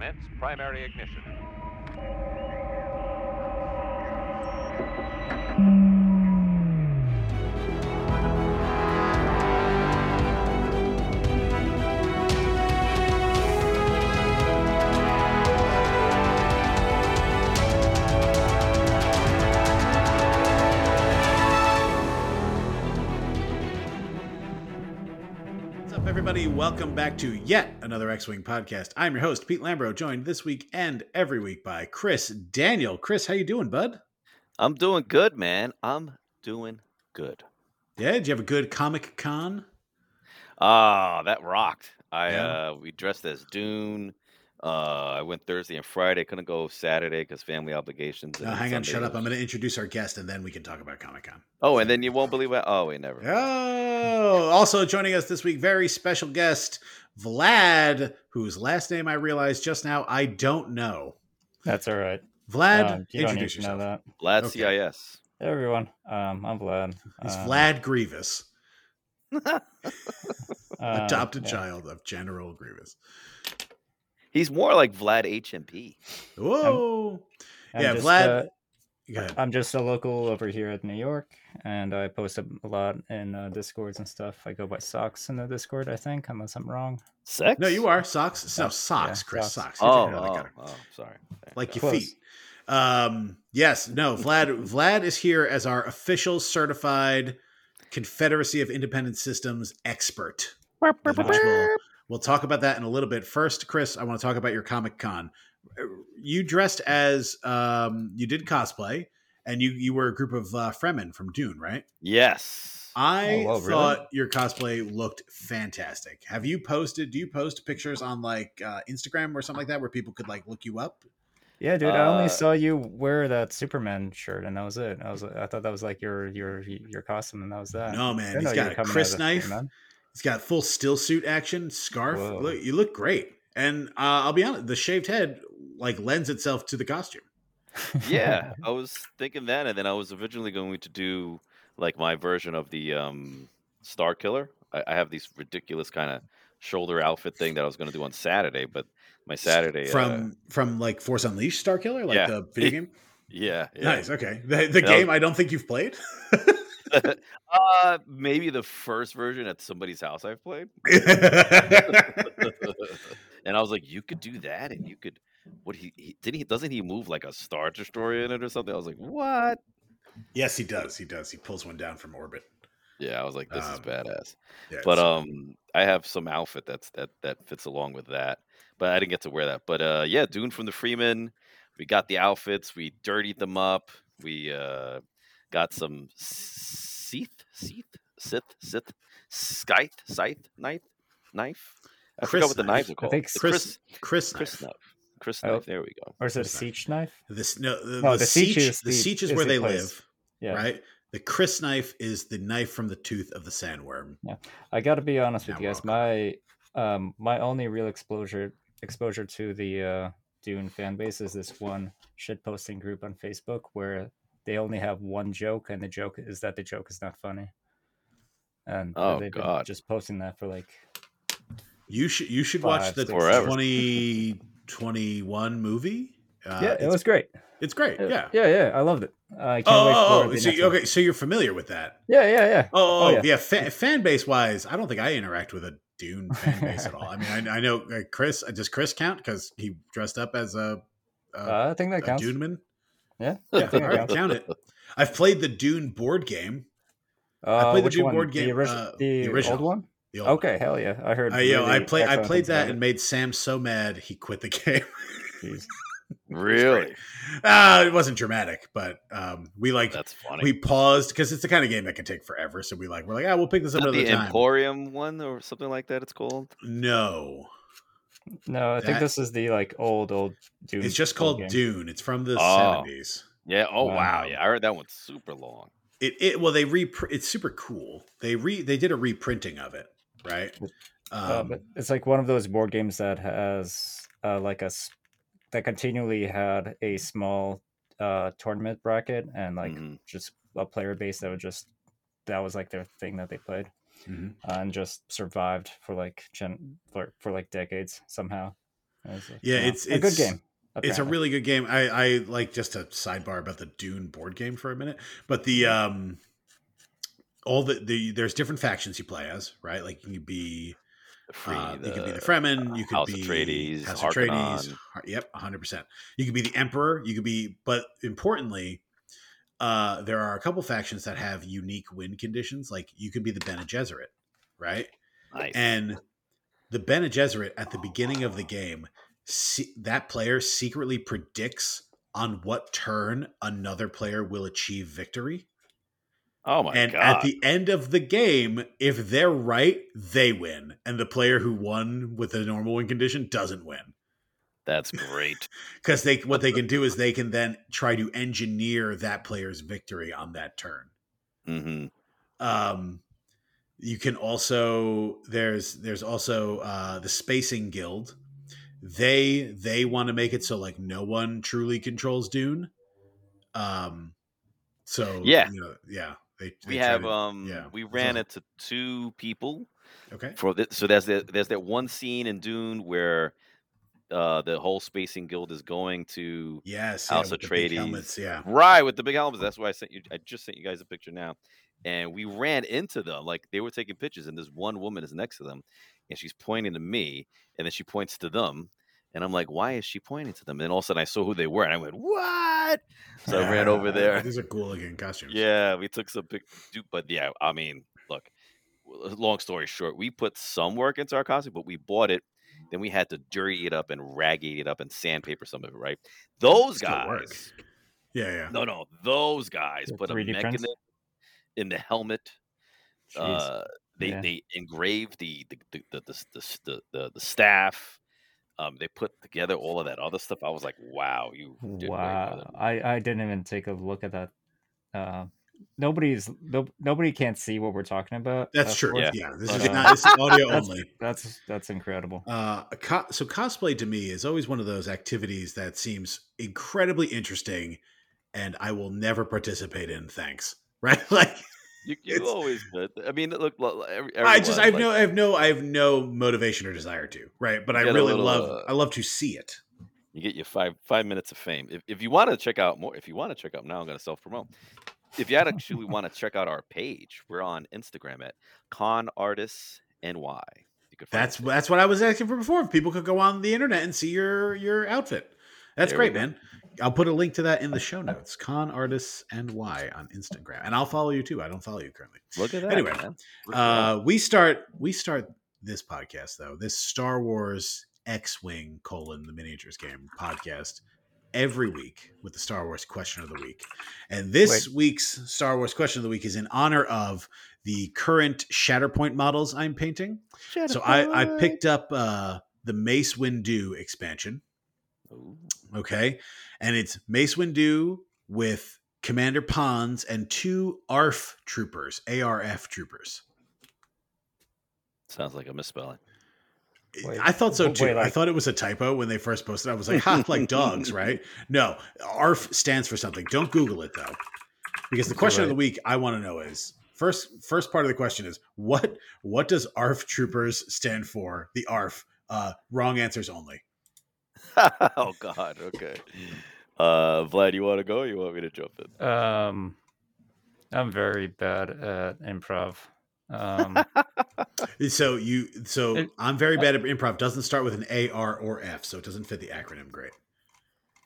Commence primary ignition. Welcome back to yet another X-Wing podcast. I'm your host, Pete Lambro, joined this week and every week by Chris Daniel. Chris, how you doing, bud? I'm doing good, man. I'm doing good. Yeah, did you have a good Comic Con? Ah, that rocked. I Yeah. uh we dressed as Dune. Uh I went Thursday and Friday. Couldn't go Saturday because family obligations. and Uh, then hang on, Sunday shut up. I'm going to introduce our guest, and then we can talk about Comic Con. Oh, and then you won't believe it. Oh, we never. Oh, also joining us this week, very special guest, Vlad, whose last name I realized just now I don't know. That's all right. Vlad, Um, you don't need introduce to know yourself. that. Lad Okay. CIS. Hey, everyone, um, I'm Vlad. He's Um, Vlad Grievous, um, adopted yeah. child of General Grievous. He's more like Vlad HMP. Whoa. I'm yeah, just, Vlad. uh, I'm just a local over here at New York, and I post a a lot in uh, discords and stuff. I go by socks in the Discord, I think, unless I'm wrong. Sex? No, you are socks. No, socks, yeah, Chris. socks. Socks. Get your Oh, head out of the oh, oh, sorry. Thank like your Close. feet. Um, yes, no, Vlad. Vlad is here as our official certified Confederacy of Independent Systems expert. which we'll, we'll talk about that in a little bit. First, Chris, I want to talk about your Comic Con. You dressed as um, you did cosplay, and you you were a group of uh, Fremen from Dune, right? Yes. I Oh, wow, really? thought your cosplay looked fantastic. Have you posted? Do you post pictures on like uh, Instagram or something like that where people could like look you up? Yeah, dude, I Uh, only saw you wear that Superman shirt, and that was it. I was, I thought that was like your your your costume, and that was that. No, man, didn't he's got a coming Chris as knife. Superman. He's got full still suit action, scarf. Whoa. Look, you look great. And uh, I'll be honest, the shaved head like lends itself to the costume. yeah, I was thinking that, and then I was originally going to do like my version of the um, Star Killer. I, I have these ridiculous kind of shoulder outfit thing that I was going to do on Saturday, but my Saturday uh, from from like Force Unleashed Star Killer, like Yeah. the video game. yeah, yeah. Nice. Okay, the, the game I don't think you've played. uh, maybe the first version at somebody's house I've played, and I was like, you could do that, and you could. What he, he didn't he doesn't he move like a star destroyer in it or something? I was like, what? yes, he does. He does. He pulls one down from orbit. Yeah, I was like, this is Um, badass. Yeah, but um i have some outfit that's that that fits along with that but i didn't get to wear that but uh yeah dune from the Fremen we got the outfits we dirtied them up we uh got some Sith, Sith, Sith, Sith, scythe, scythe, knife, knife. I Chris forgot what the knife. knives are I called. think The Chris Chris, crysknife. knife. Chris Oh. knife. There we go. Or is it a Chris knife. sietch knife? This no, the, No, the, the sietch. sietch is the the- sietch is is where the they place. live, Yeah. right? The crysknife is the knife from the tooth of the sandworm. Yeah. I got to be honest with you guys. My um my only real exposure exposure to the uh, Dune fan base is this one shit posting group on Facebook where they only have one joke, and the joke is that the joke is not funny. And Oh, they've been God. just posting that for like You should you should watch the twenty twenty one movie. Uh, yeah, it was great. it's great. Yeah. yeah, yeah, I loved it. I can't Oh, wait for oh, oh, the so, you- okay, so you're familiar with that. Yeah, yeah, yeah. Oh, Oh, oh, yeah. yeah. Fa- fan base wise, I don't think I interact with a Dune fan base at all. I mean, I, I know uh, Chris. Does Chris count because he dressed up as a, a, Uh, I think that a counts. Duneman? Yeah, Yeah, I think all it right, counts. count it. I've played the Dune board game. Uh, played the Dune one? board game, The, orig- uh, the, the original. old one. The old Okay, hell yeah! I heard. Uh, yo, I really played. I played that and made Sam so mad he quit the game. Jeez. Really? uh, it wasn't dramatic, but um, we like That's funny. we paused because it's the kind of game that can take forever. So we like we're like, ah, we'll pick this up that another the time. Imperium one or something like that? It's called. no, No, I think this is the like old old Dune. it's just called game. Dune. It's from the Oh. seventies. Yeah. Oh wow. Wow. Yeah, I heard that one's super long. It, it well they re it's super cool. They re they did a reprinting of it, right? Um, Uh, but it's like one of those board games that has uh, like a s- that continually had a small uh, tournament bracket and like Mhm. just a player base that would just that was like their thing that they played mhm. uh, and just survived for like gen for, for like decades somehow. It's a- Yeah, you know, it's- a good it's- game. It's a really good game. I, I like just a sidebar about the Dune board game for a minute, but the um, all the the there's different factions you play as, right? Like you could be The free, uh, the, you could be the Fremen, you could House be Atreides, House Harkonnen. Atreides. Har- Yep, 100%. You could be the Emperor, you could be but importantly, uh there are a couple factions that have unique win conditions, like you could be the Bene Gesserit, right? nice. And the Bene Gesserit at the beginning of the game, se- that player secretly predicts on what turn another player will achieve victory. oh my and god! at the end of the game, if they're right, they win. And the player who won with a normal win condition doesn't win. That's great. Because they what they can do is they can then try to engineer that player's victory on that turn. hmm Um, you can also there's there's also uh, the spacing guild. They they want to make it so like no one truly controls Dune. Um, so Yeah. you know, yeah. They, they We have to- um yeah. we ran into two people okay. for this. So there's that there's that one scene in Dune where uh the whole spacing guild is going to Yes, House with the big Atreides. helmets, yeah. right with the big helmets. That's why I sent you. I just sent you guys a picture now, and we ran into them. Like they were taking pictures, and this one woman is next to them, and she's pointing to me, and then she points to them, and I'm like, why is she pointing to them? And all of a sudden I saw who they were, and I went, what? So I ran over there. These are cool looking costumes. Yeah, we took some pic, dude, but yeah, I mean, look. Long story short, we put some work into our costume, but we bought it. Then we had to dirty it up and raggy it up and sandpaper some of it, right? Those Still guys, work. Yeah, yeah. no, no, those guys The put a 3D prints? mechanism in the helmet. Uh, they Yeah. they engraved the the the the the, the, the, the, the staff. Um, they put together all of that other stuff. I was like, wow, you did wow, I I didn't even take a look at that. Uh, nobody's no, nobody can't see what we're talking about. That's of true. course. Yeah, this But, is uh, not this is audio That's only. that's that's incredible. Uh, co- so cosplay to me is always one of those activities that seems incredibly interesting, and I will never participate in. Thanks. Right? Like You, you always good. I mean, look, look every, I just I have like, no I have no I have no motivation or desire to. Right? But I really little, love uh, I love to see it. You get your five five minutes of fame. If, if you want to check out more, if you want to check out now, I'm going to self promote. If you actually want to check out our page, we're on Instagram at Con Artists NY. You could That's that's what I was asking for before. If people could go on the internet and see your your outfit. That's There great, man. I'll put a link to that in the show notes. Con Artists NY on Instagram, and I'll follow you too. I don't follow you currently. Look at that. Anyway, man. Look at that. Uh, we start we start this podcast though this Star Wars X Wing colon the miniatures game podcast every week with the Star Wars question of the week, and this week's Star Wars question of the week is in honor of the current Shatterpoint models I'm painting. So I I picked up uh, the Mace Windu expansion. Ooh. Okay. And it's Mace Windu with Commander Ponds and two ARF troopers, ARF troopers. Sounds like a misspelling. Wait, I thought so wait, too. I thought it was a typo when they first posted. it. I was like, ha, like dogs, right? No, ARF stands for something. Don't Google it though. Because the question of the week I want to know is first first part of the question is what what does ARF troopers stand for? The ARF. Uh, wrong answers only. oh God. Okay. Uh, Vlad, you want to go? Or you want me to jump in? Um, I'm very bad at improv. Um, So you so It- I'm very bad at improv. Doesn't start with an A, R, or F, so it doesn't fit the acronym great.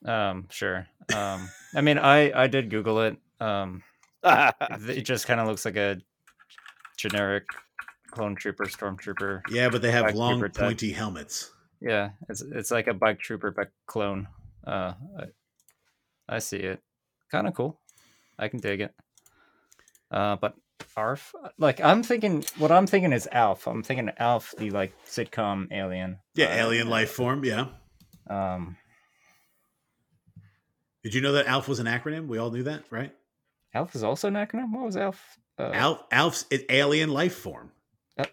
um, sure. Um, I mean, I I did Google it. Um, it just kind of looks like a generic clone trooper, stormtrooper. Yeah, but they have long trooper type. pointy helmets. Yeah, it's it's like a bike trooper but clone. Uh, I, I see it. Kind of cool. I can dig it. Uh, but Arf, like I'm thinking, what I'm thinking is Alf. I'm thinking Alf, the like sitcom alien. Yeah, Uh, alien life form. Yeah. Um, Did you know that ALF was an acronym? We all knew that, right? Alf is also an acronym. What was Alf? Uh, ALF, ALF's alien life form. uh,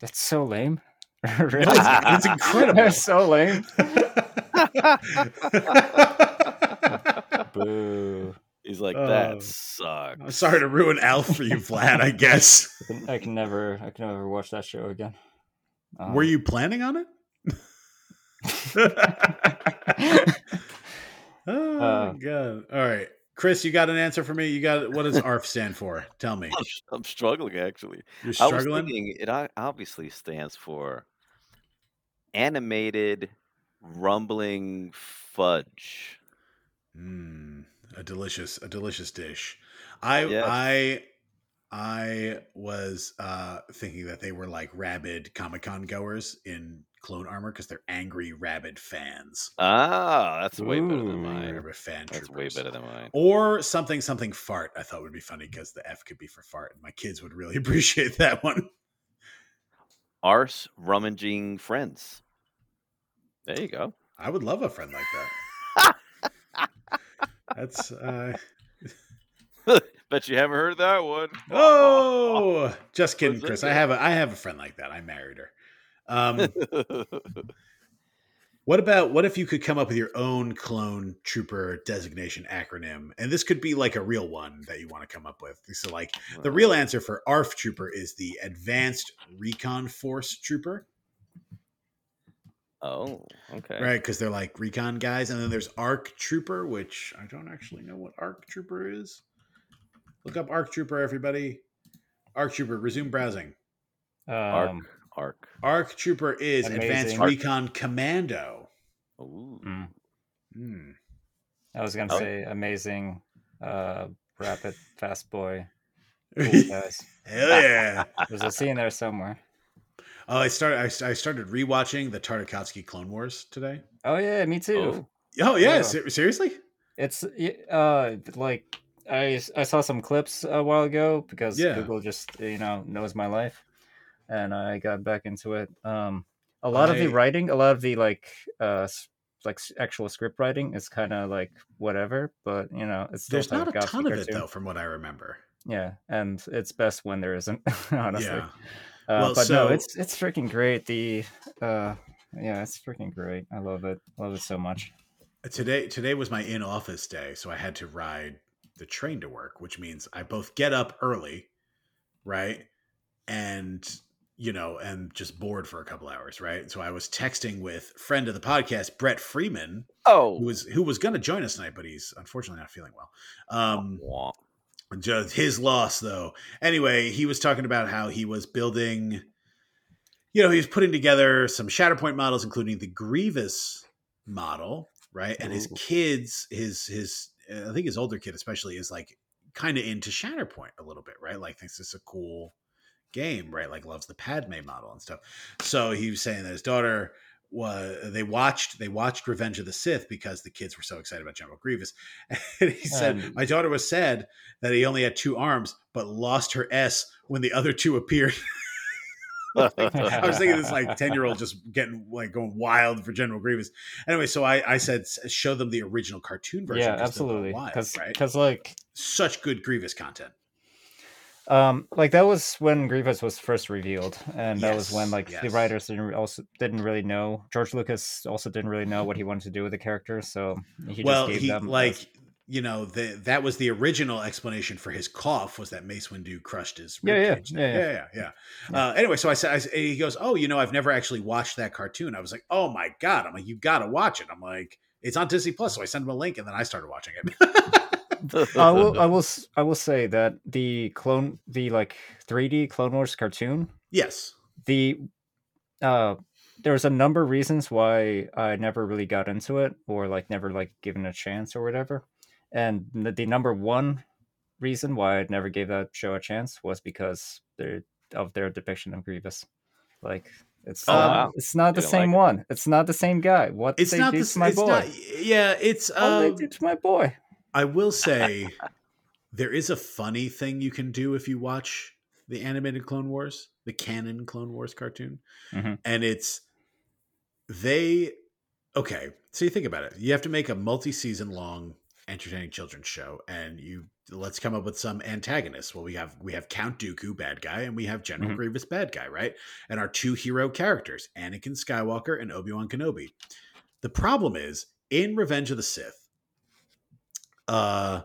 that's so lame. really? it's, it's incredible. That's so lame. Boo. He's like, that sucks. I'm sorry to ruin ALF for you, Vlad. I guess. I can, never, I can never watch that show again. Um, Were you planning on it? oh Uh, god! All right, Chris, you got an answer for me? You got what does ARF stand for? Tell me. I'm, I'm struggling actually. You're struggling. thinking it obviously stands for animated rumbling fudge. Mm, a delicious, a delicious dish. I, Yes. I, I was uh, thinking that they were like rabid Comic Con goers in clone armor because they're angry rabid fans. Ah, that's way better than Ooh. mine. Rabid fan That's way better than mine. Or something, something fart. I thought would be funny because the F could be for fart, and my kids would really appreciate that one. Arse rummaging friends. There you go. I would love a friend like that. That's uh, Bet you haven't heard that one. oh, just kidding, Chris. I have a I have a friend like that. I married her. Um, What about what if you could come up with your own clone trooper designation acronym? And this could be like a real one that you want to come up with. So, like, the real answer for ARF trooper is the Advanced Recon Force Trooper, Oh, okay. right? Because they're like recon guys. And then there's ARC Trooper, which I don't actually know what ARC Trooper is. Look up ARC Trooper, everybody. ARC Trooper, resume browsing. Arc. Um, Arc. ARC Trooper is Advanced Amazing. Recon Commando. Ooh. mm. Hmm. I was gonna Oh. say amazing, uh, rapid, fast boy, Hell cool guys. yeah. There's a scene there somewhere. Oh, I started. I, I started rewatching the Tartakovsky Clone Wars today. Oh yeah, me too. Oh. Oh yeah, Yeah. ser- seriously? It's uh like I I saw some clips a while ago because Yeah. Google just you know knows my life, and I got back into it. Um, a lot of the writing, a lot of the like uh like actual script writing is kind of like whatever, but you know it's still There's not a ton of it cartoon. though, from what I remember. Yeah, and it's best when there isn't, honestly. Yeah. Uh, Well, but so- no, it's it's freaking great. The uh, yeah, it's freaking great. I love it. Love it so much. Today today was my in office day, so I had to ride the train to work, which means I both get up early, right, and you know, and just bored for a couple hours, right. So I was texting with friend of the podcast, Brett Freeman, Oh, who was who was going to join us tonight, but he's unfortunately not feeling well. Um, Wah. Just his loss, though. Anyway, he was talking about how he was building, you know, he was putting together some Shatterpoint models, including the Grievous model, right? And his kids, his his, uh, I think his older kid especially is like kind of into Shatterpoint a little bit, right? Like thinks it's a cool game, right? Like loves the Padme model and stuff. So he was saying that his daughter they watched they watched Revenge of the Sith because the kids were so excited about General Grievous. And he said, And- My daughter was sad that he only had two arms, but lost her S when the other two appeared. I was thinking this like 10 year old just getting like going wild for General Grievous. Anyway, so I, I said show them the original cartoon version. yeah, absolutely. Because right? like Such good Grievous content. Um like that was when Grievous was first revealed, and that was when Yes, like the writers didn't also didn't really know. George Lucas also didn't really know what he wanted to do with the character, so he well, just gave he them like you know the, that was the original explanation for his cough was that Mace Windu crushed his Yeah, yeah, ribcage. yeah, yeah. yeah, yeah, yeah. Uh, anyway, so I said, he goes, "Oh, you know, I've never actually watched that cartoon." I was like, "Oh my god!" I'm like, "You got to watch it." I'm like, "It's on Disney Plus," so I sent him a link, and then I started watching it. I will I will I will say that the clone the like 3D Clone Wars cartoon yes, the uh there was a number of reasons why I never really got into it or like never like given a chance or whatever. And the, the number one reason why I never gave that show a chance was because of their depiction of Grievous. Like it's Oh, not, wow. it's not the same like it. one. It's not the same guy. What did it's they not do this. to my it's boy? not. Yeah, it's. what did Um, they do to my boy? I will say there is a funny thing you can do if you watch the animated Clone Wars, the canon Clone Wars cartoon. Mhm. And it's they okay, so you think about it. You have to make a multi-season long entertaining children's show and you let's come up with some antagonists. Well, we have we have Count Dooku, bad guy, and we have General Mhm. Grievous, bad guy, right? And our two hero characters, Anakin Skywalker and Obi-Wan Kenobi. The problem is in Revenge of the Sith, uh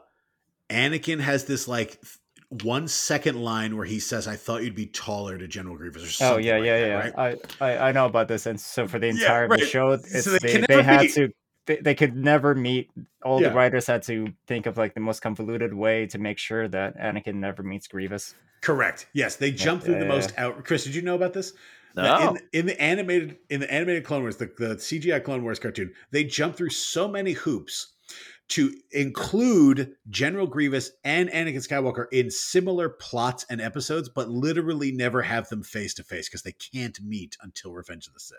Anakin has this like th- one second line where he says, "I thought you'd be taller" to General Grievous. Or Oh yeah, like yeah, that, yeah. Right? I, I I know about this, and so for the Yeah, entire right. show, it's, So they they, they, had to they, they could never meet. All Yeah. the writers had to think of like the most convoluted way to make sure that Anakin never meets Grievous. Correct. Yes, they jump through the yeah, most out. Chris, did you know about this? No. In, in the animated in the animated Clone Wars, the, the CGI Clone Wars cartoon, they jump through so many hoops to include General Grievous and Anakin Skywalker in similar plots and episodes, but literally never have them face to face because they can't meet until Revenge of the Sith.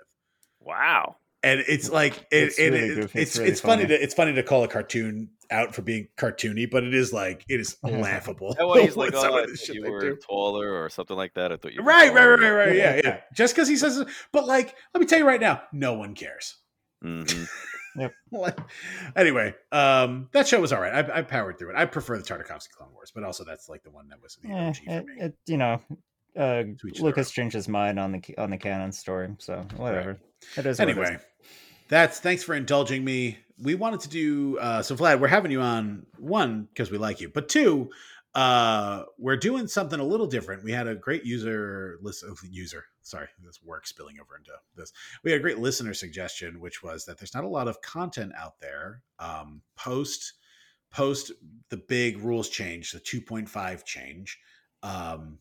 Wow. And it's like it, It's it- really it- goofy. it's It's it's, funny. funny. to it's funny to call a cartoon out for being cartoony, but it is like it is laughable. That way he's like, oh, I thought you were do. taller or something like that. I thought you were Right, right, right, right, right. Yeah, Yeah. yeah. Just because he says but like, let me tell you right now, no one cares. Mm-hmm. Like, anyway, um, that show was all right. I, I powered through it. I prefer the Tartakovsky Clone Wars, but also that's like the one that was the Eh, OG for it, me. it, you know, uh, To each their Lucas changed his mind on the on the canon story, so whatever. It is what it is. anyway, that's thanks for indulging me. We wanted to do uh, so, Vlad. We're having you on one because we like you, but two, uh, we're doing something a little different. We had a great user list of user. Sorry, this work spilling over into this. We had a great listener suggestion, which was that there's not a lot of content out there um, post post the big rules change, the 2.5 change. Um,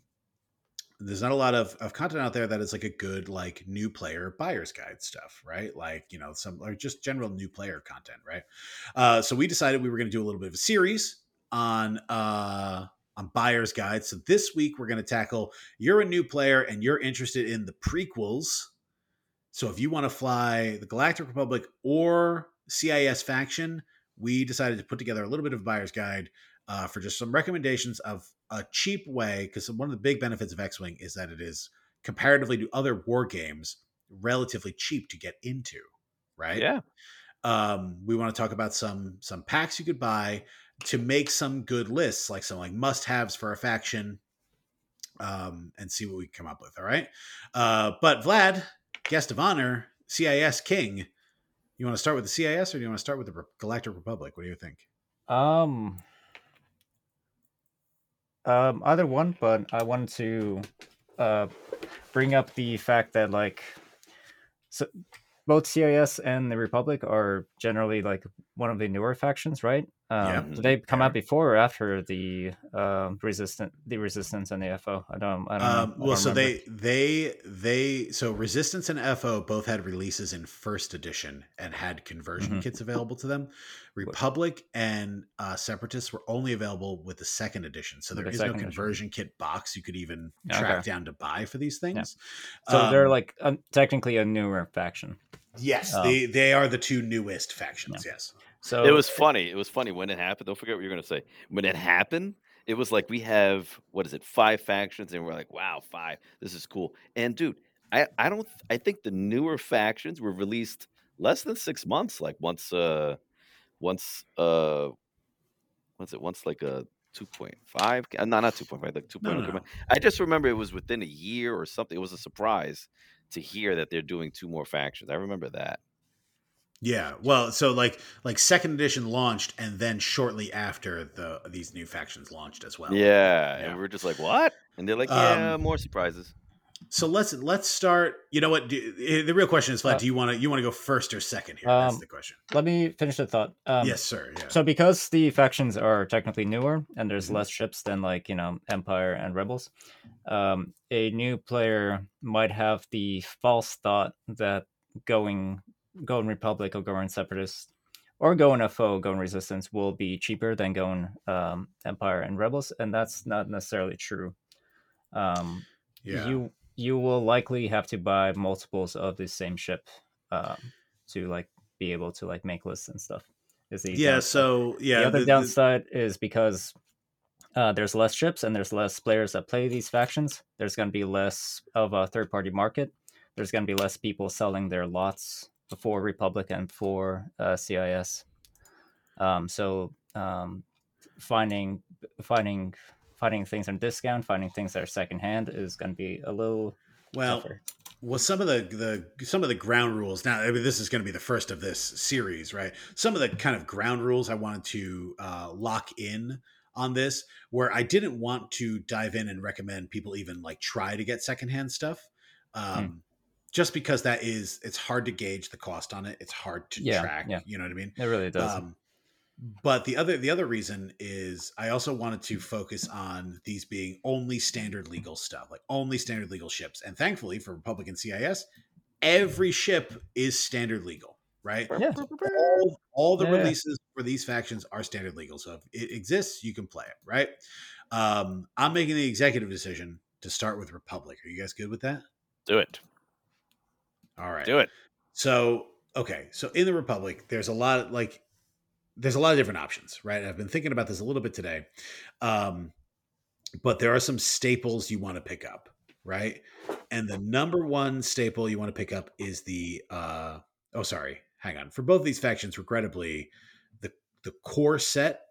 there's not a lot of, of content out there that is like a good like new player buyer's guide stuff right like you know some or just general new player content right uh so we decided we were going to do a little bit of a series on uh on buyer's guide. So this week we're going to tackle you're a new player and you're interested in the prequels. So if you want to fly the galactic republic or cis faction we decided to put together a little bit of buyer's guide uh, for just some recommendations of a cheap way because one of the big benefits of x-wing is that it is comparatively to other war games relatively cheap to get into right? Yeah. um, we want to talk about some some packs you could buy to make some good lists like some like must haves for a faction um, and see what we come up with all right? Uh, but vlad guest of honor cis king. You want to start with the cis or do you want to start with the galactic republic? What do you think? Um, um, either one, but I wanted to uh bring up the fact that like so both CIS and the Republic are generally like one of the newer factions, right? Um, Yeah, did they come out before or after the um resistant the resistance and the FO? I don't I don't know. Um, I well, don't so remember. they they they so Resistance and FO both had releases in first edition and had conversion Mhm. kits available to them. Republic and uh, Separatists were only available with the second edition, so there the is no second edition. conversion kit box you could even Okay. track down to buy for these things. so they're Um, like um, technically a newer faction. yes, um, they they are the two newest factions. Yes, So It was funny. It was funny when it happened. Don't forget what you're going to say. When it happened, it was like we have what is it, five factions, and we're like, wow, five. This is cool. And dude, I I don't. I think the newer factions were released less than six months. Like once, uh, once, uh, what's it? Once like a. 2.5 uh, no not 2.5 like 2.0 No, no, no. i just remember it was within a year or something it was a surprise to hear that they're doing two more factions i remember that yeah. Well, so like like second edition launched, and then shortly after the these new factions launched as well. yeah, yeah. and we're just like what and they're like yeah Um, more surprises So let's let's start. You know what? Do, eh, the real question is, Vlad, Uh, do you want to you want to go first or second here? That's um, the question. let me finish the thought. Um, yes, sir. Yeah. So because the factions are technically newer and there's Mhm. less ships than like you know Empire and Rebels, um, a new player might have the false thought that going going Republic or going Separatist or going FO going Resistance will be cheaper than going um, Empire and Rebels, and that's not necessarily true. Um, yeah. You you will likely have to buy multiples of the same ship um, to like be able to like make lists and stuff. Is the yeah. downside. So yeah. the other the- the- downside is because uh, there's less ships and there's less players that play these factions. There's going to be less of a third party market. There's going to be less people selling their lots for Republic and for uh, CIS. Um, so um, finding finding finding things on discount, finding things that are secondhand is going to be a little well, tougher. well, some of the the some of the ground rules. Now, I mean, this is going to be the first of this series, right? Some of the kind of ground rules I wanted to uh, lock in on this where I didn't want to dive in and recommend people even like try to get secondhand stuff. Um, Hmm. Just because that is, it's hard to gauge the cost on it. It's hard to Yeah, track. yeah. You know what I mean? It really does. Um, but the other the other reason is I also wanted to focus on these being only standard legal stuff, like only standard legal ships. And thankfully for Republican CIS, every ship is standard legal, right? yeah. All, all the Yeah, yeah. releases for these factions are standard legal. So if it exists, you can play it, right? Um, I'm making the executive decision to start with Republic. Are you guys good with that? Do it. All right. Do it. So okay, so in the Republic, there's a lot of, like there's a lot of different options, right? I've been thinking about this a little bit today, um, but there are some staples you want to pick up, right? And the number one staple you want to pick up is the uh, oh, sorry, hang on. For both these factions, regrettably, the the core set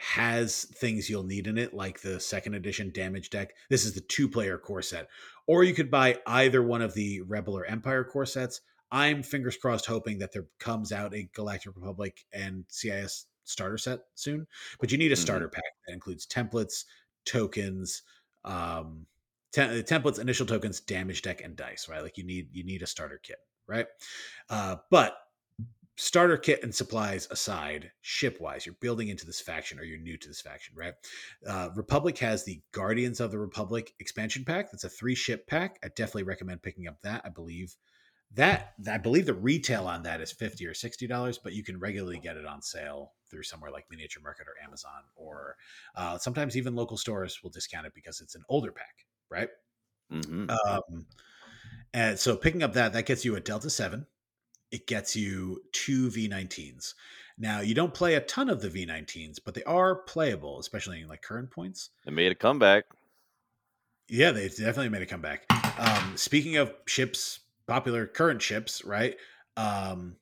has things you'll need in it, like the second edition damage deck. This is the two player core set, or you could buy either one of the Rebel or Empire core sets. I'm fingers crossed hoping that there comes out a Galactic Republic and CIS starter set soon. But you need a Mhm. starter pack that includes templates, tokens, um, te- templates, initial tokens, damage deck, and dice. Right, like you need you need a starter kit, right? Uh, but starter kit and supplies aside, ship wise, you're building into this faction or you're new to this faction, right? Uh, Republic has the Guardians of the Republic expansion pack. That's a three ship pack. I definitely recommend picking up that. I believe that I believe the retail on that is fifty or sixty dollars, but you can regularly get it on sale through somewhere like Miniature Market or Amazon, or uh, sometimes even local stores will discount it because it's an older pack, right? hmm Um, and so picking up that that gets you a Delta Seven. It gets you two V19s. Now you don't play a ton of the V19s, but they are playable, especially in like current points. They made a comeback. Yeah, they definitely made a comeback. Um, speaking of ships, popular current ships, right? Um,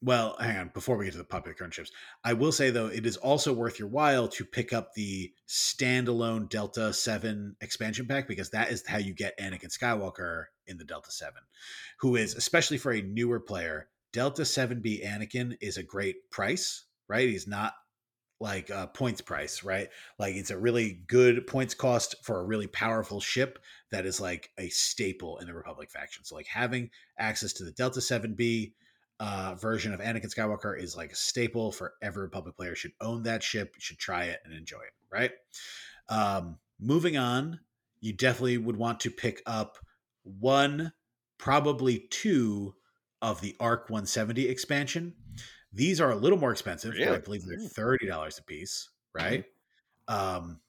well, hang on. Before we get to the popular current ships, I will say though, it is also worth your while to pick up the standalone Delta Seven expansion pack because that is how you get Anakin Skywalker in the Delta Seven, who is especially for a newer player. Delta Seven B Anakin is a great price, right? He's not like a points price, right? Like it's a really good points cost for a really powerful ship that is like a staple in the Republic faction. So like having access to the Delta 7B uh, version of Anakin Skywalker is like a staple for every Republic player. Should own that ship, should try it and enjoy it, right? Um, moving on, you definitely would want to pick up one, probably two of the Arc 170 expansion. These are a little more expensive. but I believe they're thirty dollars a piece, right? Um,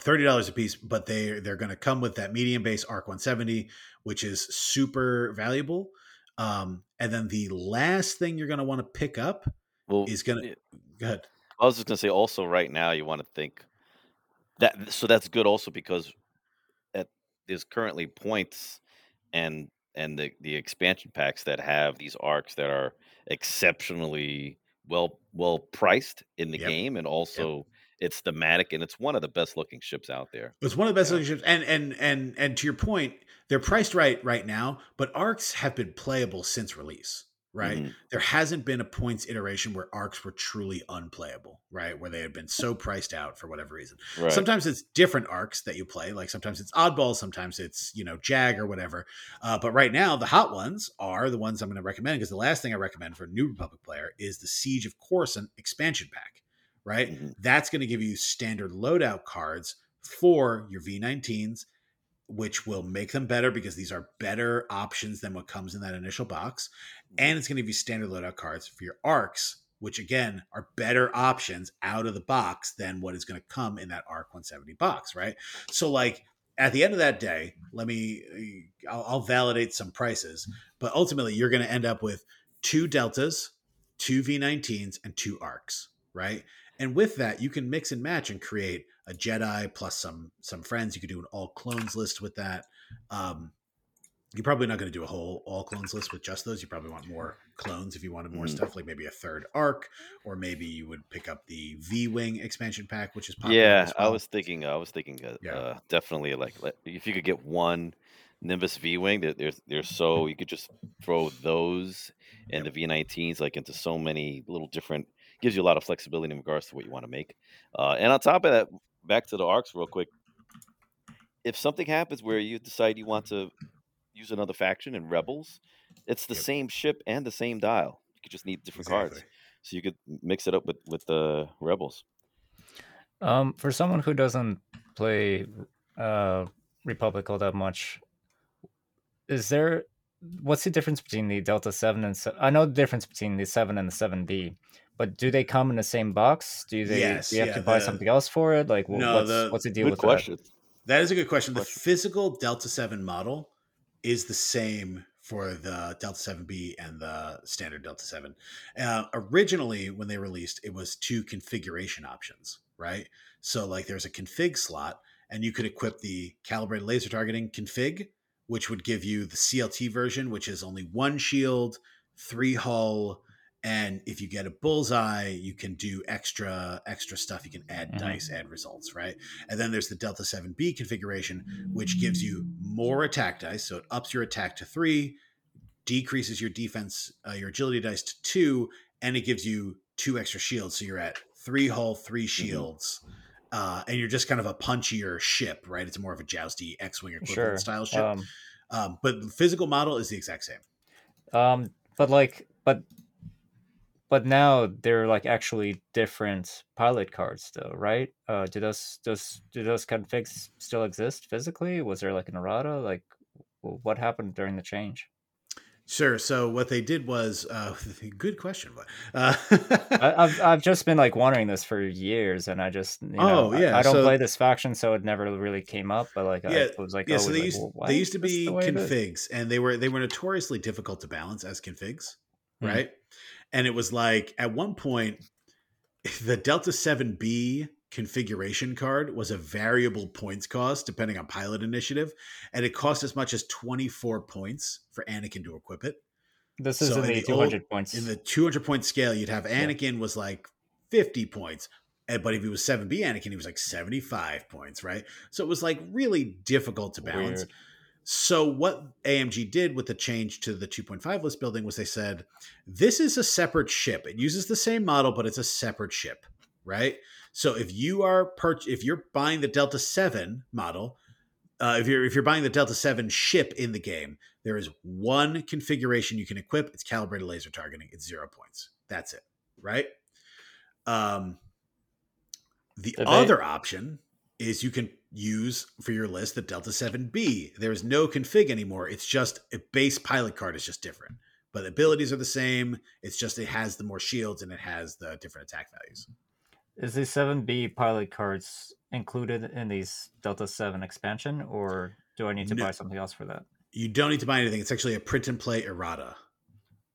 thirty dollars a piece, but they they're going to come with that medium base Arc 170, which is super valuable. Um, and then the last thing you're going to want to pick up Well, is going to yeah, go ahead. I was just gonna say. Also, right now, you want to think that. So that's good. Also, because at there's currently points and and the the expansion packs that have these arcs that are exceptionally well well priced in the Yep. game, and also it's thematic and it's one of the best looking ships out there. It's one of the best Yeah. looking ships, and and and and to your point, they're priced right right now, but arcs have been playable since release. Right, Mhm. there hasn't been a points iteration where arcs were truly unplayable. Right, where they had been so priced out for whatever reason. Right. Sometimes it's different arcs that you play. Like sometimes it's oddball, sometimes it's you know Jag or whatever. Uh, but right now, the hot ones are the ones I'm going to recommend because the last thing I recommend for a new Republic player is the Siege of Coruscant expansion pack. Right, Mhm. that's going to give you standard loadout cards for your V19s, which will make them better because these are better options than what comes in that initial box. Mm-hmm. And it's going to give you standard loadout cards for your arcs, which again are better options out of the box than what is going to come in that ARC 170 box, right? So, like, at the end of that day, let me, uh, I'll, I'll validate some prices, mm-hmm. but ultimately you're going to end up with two Deltas, two V19s, and two arcs, right? And with that, you can mix and match and create a Jedi plus some some friends. You could do an all clones list with that. Um, you're probably not going to do a whole all clones list with just those. You probably want more clones if you wanted more Mhm. stuff, like maybe a third arc, or maybe you would pick up the V Wing expansion pack, which is popular. Yeah, as I was thinking. I was thinking. Uh, Yeah. uh, definitely like if you could get one Nimbus V Wing. They're, they're they're so you could just throw those and the V19s like into so many little different. Gives you a lot of flexibility in regards to what you want to make. Uh, and on top of that, back to the arcs real quick. If something happens where you decide you want to use another faction in Rebels, it's the Yep. same ship and the same dial. You could just need different cards, so you could mix it up with with the Rebels. Um, for someone who doesn't play uh, Republic all that much, is there what's the difference between the Delta Seven and I know the difference between the Seven and the Seven B, but do they come in the same box? Do they? Yes, do you have yeah, to buy the- something else for it? Like, No, what's the- what's the deal Good with question. That is a good question. The Question. physical Delta 7 model is the same for the Delta 7B and the standard Delta 7. Uh, originally, when they released, it was two configuration options, right? So, like, there's a config slot, and you could equip the calibrated laser targeting config, which would give you the CLT version, which is only one shield, three hull, and if you get a bullseye, you can do extra extra stuff. You can add Mhm. dice, add results, right? And then there's the Delta 7B configuration, which gives you more attack dice. So it ups your attack to three, decreases your defense, uh, your agility dice to two, and it gives you two extra shields. So you're at three hull, three shields. Uh, and you're just kind of a punchier ship, right? It's more of a jousty X-wing equivalent Sure. style ship. Um, Um, but the physical model is the exact same. um, but like, but but now they're like actually different pilot cards, though, right? Uh, do those those do those configs still exist physically? Was there like an errata? Like, what happened during the change? Sure. So what they did was, uh, good question. but, Uh, I, I've I've just been like wondering this for years, and I just you know, Oh, I- yeah, I, don't so- play this faction, so it never really came up. But like, Yeah, I was like, yeah, oh, so they like, used well, they used to be the way it is? configs, and they were they were notoriously difficult to balance as configs, Hmm. right? And it was like at one point, the Delta Seven B configuration card was a variable points cost depending on pilot initiative, and it cost as much as twenty four points for Anakin to equip it. This is So in the the two old- points. In the two hundred point scale, you'd have Yeah. Anakin was like fifty points. But if he was 7B Anakin, he was like 75 points, right? So it was like really difficult to balance. Weird. So what AMG did with the change to the 2.5 list building was they said, this is a separate ship. It uses the same model, but it's a separate ship, right? So if you are per- if you're buying the Delta 7 model, uh, if you're if you're buying the Delta 7 ship in the game, there is one configuration you can equip. It's calibrated laser targeting. It's zero points. That's it, right? Um, the Did they- other option is you can use for your list the Delta 7B. There is no config anymore. It's just a base pilot card is just different. But the abilities are the same. It's just it has the more shields and it has the different attack values. Is the seven B pilot cards included in these Delta Seven expansion, or do I need to No. buy something else for that? You don't need to buy anything. It's actually a print and play errata.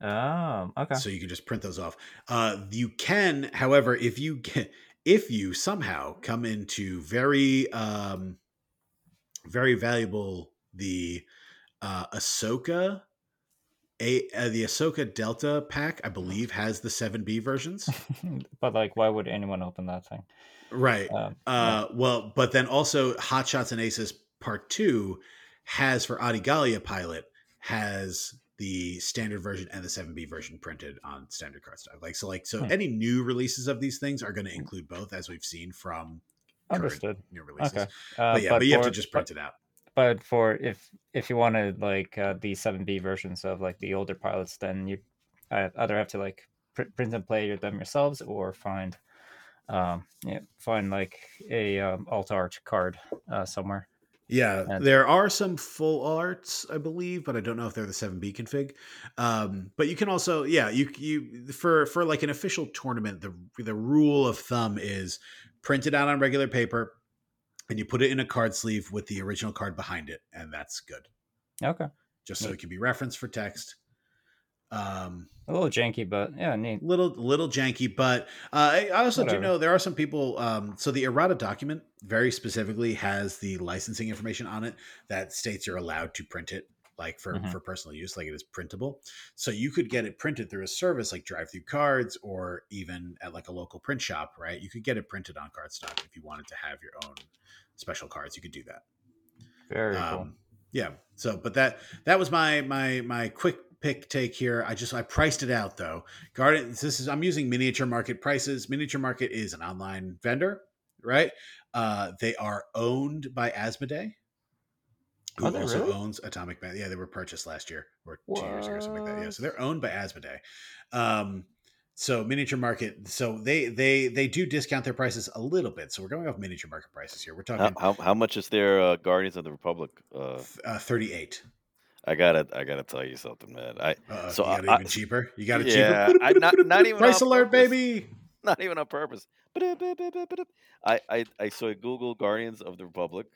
Oh, okay. So you can just print those off. Uh, you can, however, if you get, if you somehow come into very, um, very valuable the uh, Ahsoka, a uh, the Ahsoka Delta pack, I believe has the seven B versions. but like, why would anyone open that thing? right. Um, Uh, well, but then also Hot Shots and Aces Part Two has for Adi Gallia pilot has the standard version and the 7B version printed on standard cardstock. Like so, like so, Hmm. any new releases of these things are going to include both, as we've seen from understood. new releases. Okay. Uh, But yeah, but, you have to just print it out. But for if if you wanted like uh, the seven B versions of like the older pilots, then you uh, either have to like pr- print and play them yourselves, or find um yeah find like a um, alt art card uh, somewhere. Yeah, And- there are some full arts, I believe, but I don't know if they're the 7B config. Um, but you can also, yeah, you you for for like an official tournament, the the rule of thumb is print it out on regular paper and you put it in a card sleeve with the original card behind it, and that's good. Okay, Just so Neat. it can be referenced for text. Um, a little janky, but yeah, neat. little little janky but uh, i also Whatever. do know there are some people um, so the errata document very specifically has the licensing information on it that states you're allowed to print it like for Mhm. for personal use like it is printable so you could get it printed through a service like DriveThruCards or even at like a local print shop right you could get it printed on cardstock if you wanted to have your own special cards you could do that Very cool. um, Yeah. So, but that that was my my my quick pick take here. I just I priced it out though. Guardians. This is I'm using miniature market prices. Miniature market is an online vendor, right? Uh, they are owned by Asmodee, who also really? owns Atomic Mass. Yeah, they were purchased last year or two years ago, or something like that. Yeah, so they're owned by Asmodee. Um, so miniature market. So they they they do discount their prices a little bit. So we're going off miniature market prices here. We're How, talking how how much is their uh, Guardians of the Republic? Uh, uh, 38. I gotta I gotta tell you something, man. I Uh, So you got it I- even I- cheaper. You got it Yeah, cheaper. I- not- not even price on alert, purpose. baby. not even on purpose. I, I I saw Google Guardians of the Republic,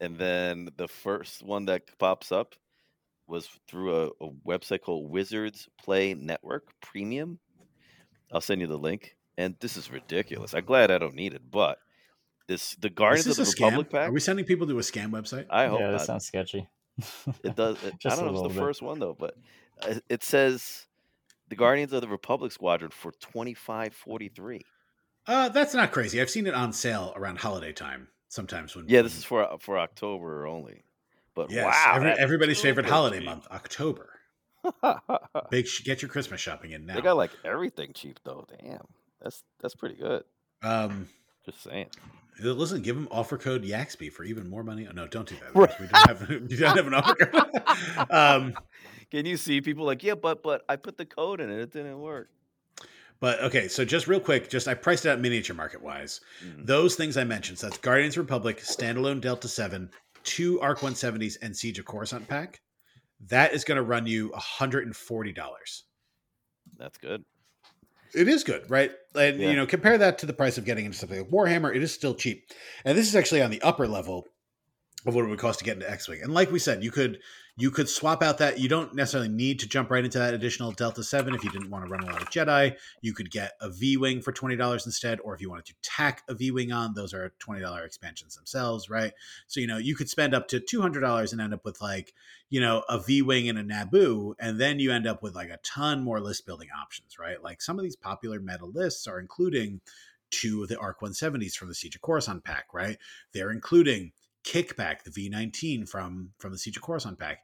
and then the first one that pops up was through a, a website called Wizards Play Network Premium. I'll send you the link. And this is ridiculous. I'm glad I don't need it, but this the Guardians Is of the a Republic scam? pack. Are we sending people to a scam website? I hope yeah, that not. sounds sketchy. It does. It, I don't know if it's the bit. first one though, but uh, it says the Guardians of the Republic Squadron for twenty five forty three. Uh, that's not crazy. I've seen it on sale around holiday time sometimes. When Yeah, this is for for October only. But yes, wow, every- everybody's favorite holiday cheap. month, October. Big, get your Christmas shopping in now. they got like everything cheap though. Damn, that's that's pretty good. um, Just saying. Listen, give them offer code Yaxby for even more money. Oh, no, don't do that. Right. We don't have, we don't have an offer code. um, Can you see people like, yeah, but but I put the code in it, it didn't work. But okay, so just real quick, just I priced it out miniature market wise. Mhm. Those things I mentioned. So that's Guardians Republic, standalone Delta 7, two Arc 170s, and Siege of Coruscant pack. That is going to run you $140. That's good. It is good, right? And Yeah. you know, compare that to the price of getting into something like Warhammer, it is still cheap. And this is actually on the upper level of what it would cost to get into X-Wing. And like we said, you could you could swap out that you don't necessarily need to jump right into that additional Delta 7 if you didn't want to run a lot of Jedi. You could get a V-Wing for $20 instead or if you wanted to tack a V-Wing on, those are $20 expansions themselves, right? So you know, you could spend up to $200 and end up with like, you know, a V-Wing and a Naboo and then you end up with like a ton more list building options, right? Like some of these popular meta lists are including two of the Arc 170s from the Siege of Coruscant pack, right? They're including Kickback, the V19 from from the Siege of Coruscant pack.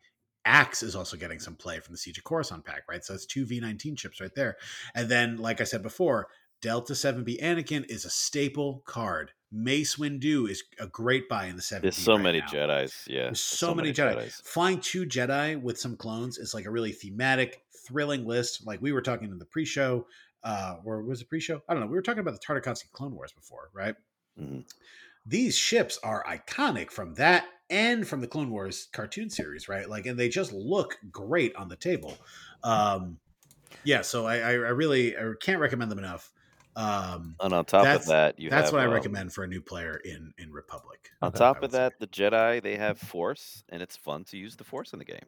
Axe is also getting some play from the Siege of Coruscant pack, right? So it's two V19 chips right there. And then, like I said before, Delta 7B Anakin is a staple card. Mace Windu is a great buy in the 7B. There's so right many now. Jedi's. Yeah. There's so, many, Jedi. Flying two Jedi with some clones is like a really thematic, thrilling list. Like we were talking in the pre-show, uh, or was it pre-show? I don't know. We were talking about the Tartakovsky Clone Wars before, right? Mhm. These ships are iconic from that and from the Clone Wars cartoon series, right? Like, and they just look great on the table. Um, yeah, so I, I, I really I can't recommend them enough. Um, And on top That's- of that, you that's have what I um, recommend for a new player in in Republic. On top of would say. that, the Jedi they have Force, and it's fun to use the Force in the game.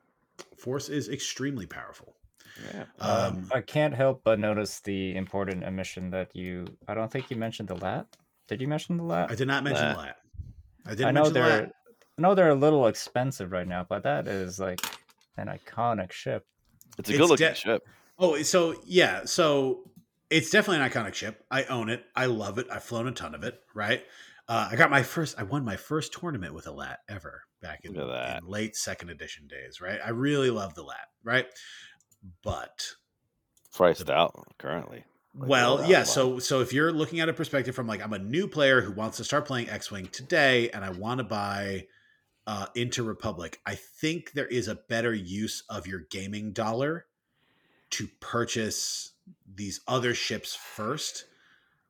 Force is extremely powerful. Yeah. Um, I can't help but notice the important omission that you. I don't think you mentioned the lat. Did you mention the lat? I did not mention Nah. Lat. I didn't I know mention they're. Lat. I know they're a little expensive right now, but that is like an iconic ship. It's a it's good looking de- ship. Oh, so yeah, so it's definitely an iconic ship. I own it. I love it. I've flown a ton of it. Right. Uh, I got my first. I won my first tournament with a lat ever back in, Look that. in late second edition days. Right. I really love the lat. Right. But Priced out currently. Like, well, yeah. So so if you're looking at a perspective from like I'm a new player who wants to start playing X-wing today, and I want to buy uh, into Republic, I think there is a better use of your gaming dollar to purchase these other ships first.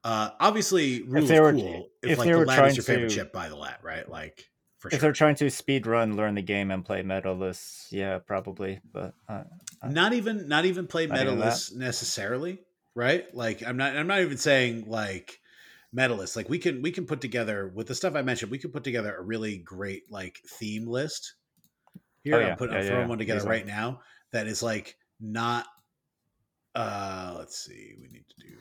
Uh, obviously, rule they of were- cool. If, if like they the were lat trying is your favorite to- ship, buy the lat, right? Like for If sure. they're trying to speed run, learn the game, and play meta lists, yeah, probably. But uh, not even not even play Not even that? meta lists necessarily right like i'm not i'm not even saying like meta lists like we can we can put together with the stuff i mentioned we could put together a really great like theme list here Oh, yeah. i'm putting Yeah, i'm yeah, throwing one together right now that is like not uh let's see we need to do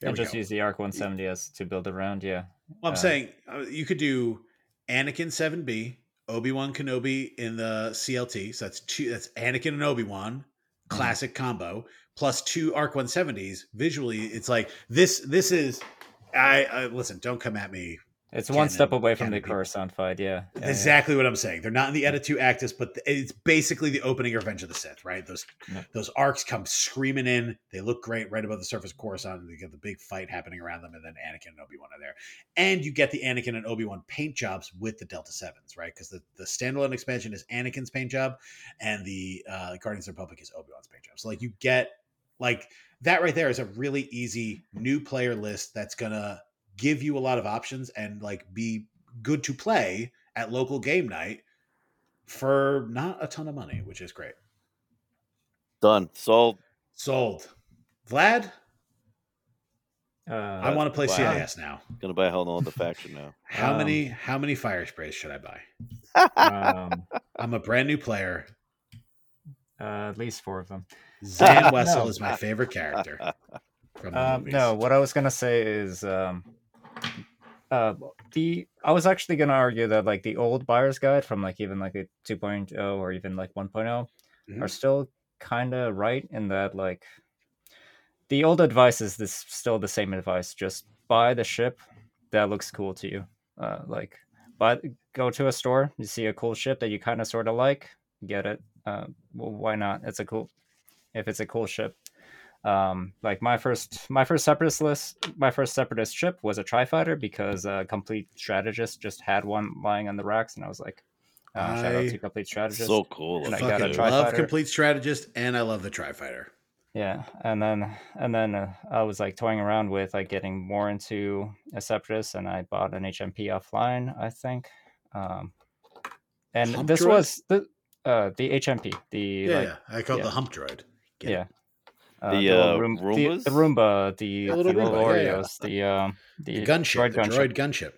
There and just go. use the Arc 170 as to build around. Yeah, Well, I'm Uh, saying uh, you could do Anakin 7B, Obi Wan Kenobi in the CLT. So that's two. That's Anakin and Obi Wan, Mm-hmm. classic combo. Plus two Arc 170s. Visually, it's like this. This is. I, I listen. Don't come at me. It's one step away from the Canon people. Coruscant fight. Yeah, Yeah, yeah. exactly what I'm saying. They're not in the Editu Actus, but it's basically the opening of Revenge of the Sith, right? Those Yeah. those arcs come screaming in. They look great right above the surface of Coruscant, and they get the big fight happening around them, and then Anakin and Obi Wan are there, and you get the Anakin and Obi Wan paint jobs with the Delta Sevens, right? Because the the standalone expansion is Anakin's paint job, and the uh, Guardians of the Republic is Obi Wan's paint job. So like you get like that right there is a really easy new player list that's gonna give you a lot of options and like be good to play at local game night for not a ton of money, which is great. Done. Sold. Sold. Vlad, Uh, I want to play wow. CIS now. Gonna buy a Hell No the faction now. How Um, many how many fire sprays should I buy? um, I'm a brand new player. uh, at least four of them. Zam Wesell No. is my favorite character Um, no, what I was gonna say is, um, uh, the I was actually gonna argue that like the old buyer's guide from like even like a 2.0 or even like 1.0 Mhm. are still kind of right in that like the old advice is this still the same advice. Just buy the ship that looks cool to you. Uh, like, but go to a store, you see a cool ship that you kind of sort of like, get it. Uh, well, why not? It's a cool if it's a cool ship. Um, like my first my first separatist list, my first separatist ship was a tri fighter because a complete strategist just had one lying on the racks, and I was like, uh, shout out I- to complete strategist. so cool. And I got a love Tri-Fighter. complete strategist and I love the tri fighter. Yeah, and then and then uh, I was like toying around with like getting more into a separatist, and I bought an HMP offline, I think. Um, and Hump this droid? was the uh, the HMP, the Yeah, like yeah. I call it yeah. the hump droid. Get it? yeah. Uh, The, little uh, Room- the, Roombas? the Roomba, the, The the little little, Roomba, yeah, yeah. The um, the, The gunship, droid the gunship. droid gunship.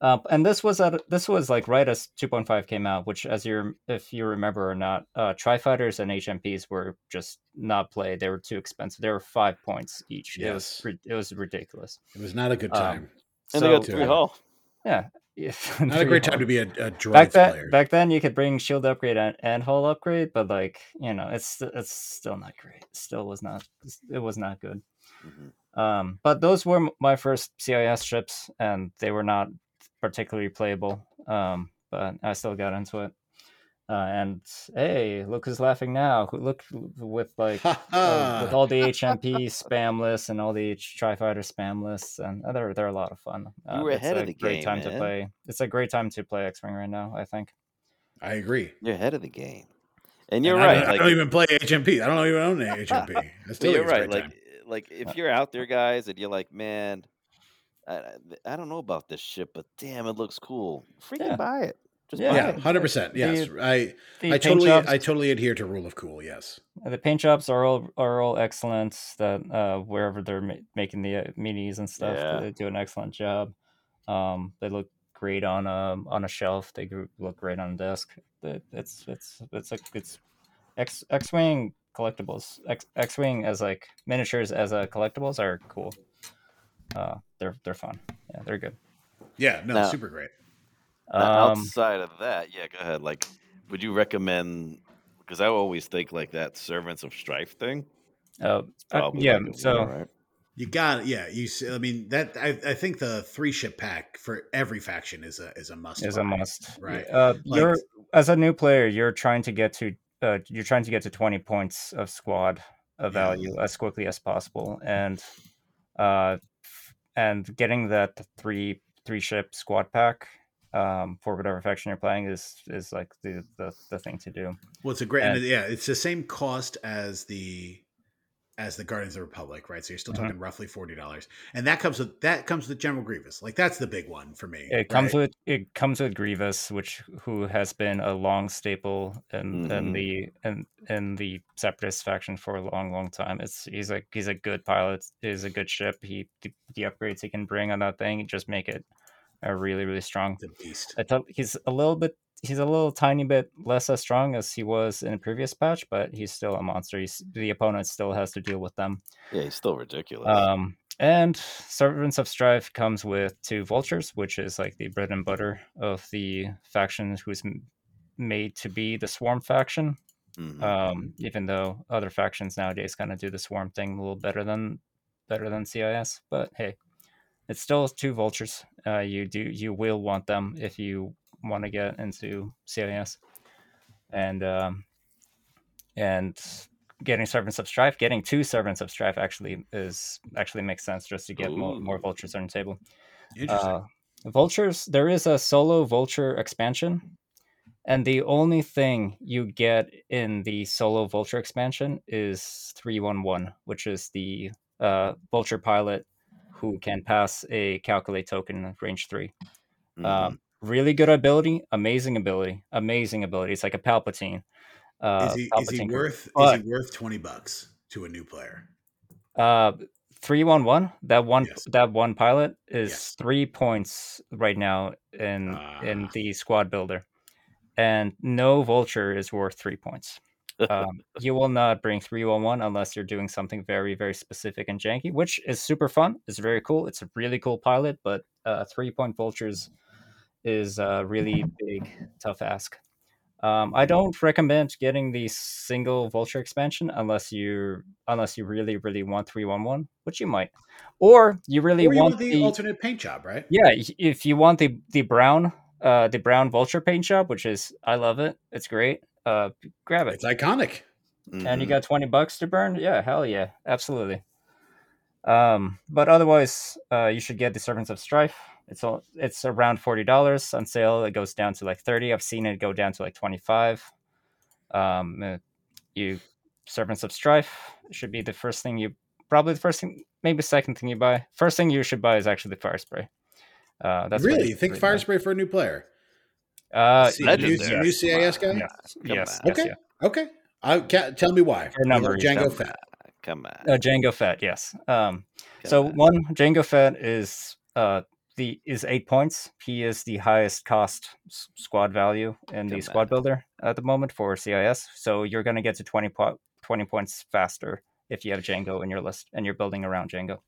Uh, and this was at this was like right as 2.5 came out, which, as you're if you remember or not, uh, tri fighters and HMPs were just not played. They were too expensive. They were five points each. It was Yes. it was ridiculous. It was not a good Um, time. and they got three hull. Yeah, not a great time to be a, a back then. player. Back then, you could bring shield upgrade and, and hull upgrade, but like you know, it's it's still not great. Still was not. It was not good. Mhm. Um, but those were my first CIS ships, and they were not particularly playable. Um, but I still got into it. Uh, and hey, look who's laughing now! Who- Look with like uh, with all the HMP spam lists and all the Tri Fighter spam lists, and uh, they're they're a lot of fun. Uh, were it's ahead a of the great game, time to play. It's a great time to play X Wing right now. I think. I agree. You're ahead of the game. And you're And I right. don't- I, don't even play HMP. I don't even own an HMP. I still you're a right. great Like, time. like Uh if you're out there, guys, and you're like, man, I, I- I don't know about this ship, but damn, it looks cool. Freaking Yeah. buy it. Just Yeah. buy yeah, it. hundred percent. Yes, The- I The I totally jobs, I totally adhere to rule of cool. Yes. the paint jobs are all are all excellent. That uh, wherever they're ma- making the uh, minis and stuff, Yeah. they do an excellent job. Um, they look great on a on a shelf. They look great on a desk. It- It's it's it's like it's X X Wing collectibles. X X Wing as like miniatures as a collectibles are cool. Uh, they're they're fun. Yeah, they're good. Yeah. No. Now- super great. Now, Um, outside of that, yeah, go ahead. Like, would you recommend? Because I always think like that Servants of Strife thing. uh, uh, yeah. like So winner, right? You got it. Yeah. You. see- I mean that. I, I think the three ship pack for every faction is a is a must. is a must. Right. Uh, Like- you're as a new player, you're trying to get to uh, you're trying to get to 20 points of squad of Yeah. value as quickly as possible, and uh, and getting that three three ship squad pack um, for whatever faction you're playing is is like the the, the thing to do. Well, it's a great. And- And, yeah, it's the same cost as the as the Guardians of the Republic, right? So you're still Mhm. talking roughly forty dollars, and that comes with that comes with General Grievous. Like that's the big one for me. It comes right? with it comes with Grievous, which who has been a long staple in, in Mhm. the in, in the Separatist faction for a long, long time. It's he's like he's a good pilot. He's a good ship. He the, the upgrades he can bring on that thing just make it a really really strong. the beast. I thought he's a little bit he's a little tiny bit less as strong as he was in a previous patch, but he's still a monster. He's, the opponent still has to deal with them. Yeah, he's still ridiculous. Um, and Servants of Strife comes with two vultures, which is like the bread and butter of the faction who's made to be the Swarm faction. Mhm. Um, even though other factions nowadays kind of do the Swarm thing a little better than better than CIS, but hey, it's still two vultures. Uh, you do you will want them if you want to get into CIS, and um, and getting servants of strife, getting two servants of strife actually is actually makes sense just to get more, more vultures on the table. Interesting. Uh, vultures, there is a solo vulture expansion, and the only thing you get in the solo vulture expansion is 311, which is the uh, vulture pilot who can pass a calculate token range 3. Mhm. Um, really good ability, amazing ability, amazing ability. It's like a Palpatine. Uh, is he is he Palpatine worth is he worth twenty bucks to a new player? Uh, three one one. That one Yes. that one pilot is Yes. three points right now in in Ah. the squad builder, and no vulture is worth three points. Um, you will not bring three one one unless you're doing something very very specific and janky, which is super fun. It's very cool. It's a really cool pilot, but uh, three point vultures is a really big tough ask. Um, I don't recommend getting the single vulture expansion unless you unless you really really want three one one, which you might, or you really or you want want the, the alternate paint job, right? yeah if you want the the brown uh the brown vulture paint job, which is I love it, it's great. Uh, grab it, It's iconic. and you got twenty bucks to burn. Yeah, hell yeah, absolutely. Um, but otherwise, uh, you should get the Servants of Strife. It's all it's around forty dollars on sale. It goes down to like thirty. I've seen it go down to like twenty five. Um, uh, you Servants of Strife should be the first thing you probably the first thing, maybe second thing you buy. First thing you should buy is actually the fire spray. Uh, that's really? You think fire spray for a new player? Uh, See, y- new, new CIS guy? yes, Come yes, on. yes, Okay. yeah. Okay. I can't, tell me why. Your number, I Django tell Fett. Come on. Uh, Django Fett, yes. Um, so on. one Django Fett is uh the is eight points. He is the highest cost s- squad value in the squad on. builder at the moment for CIS. So you're going to get to 20, po- 20 points faster if you have Django in your list and you're building around Django.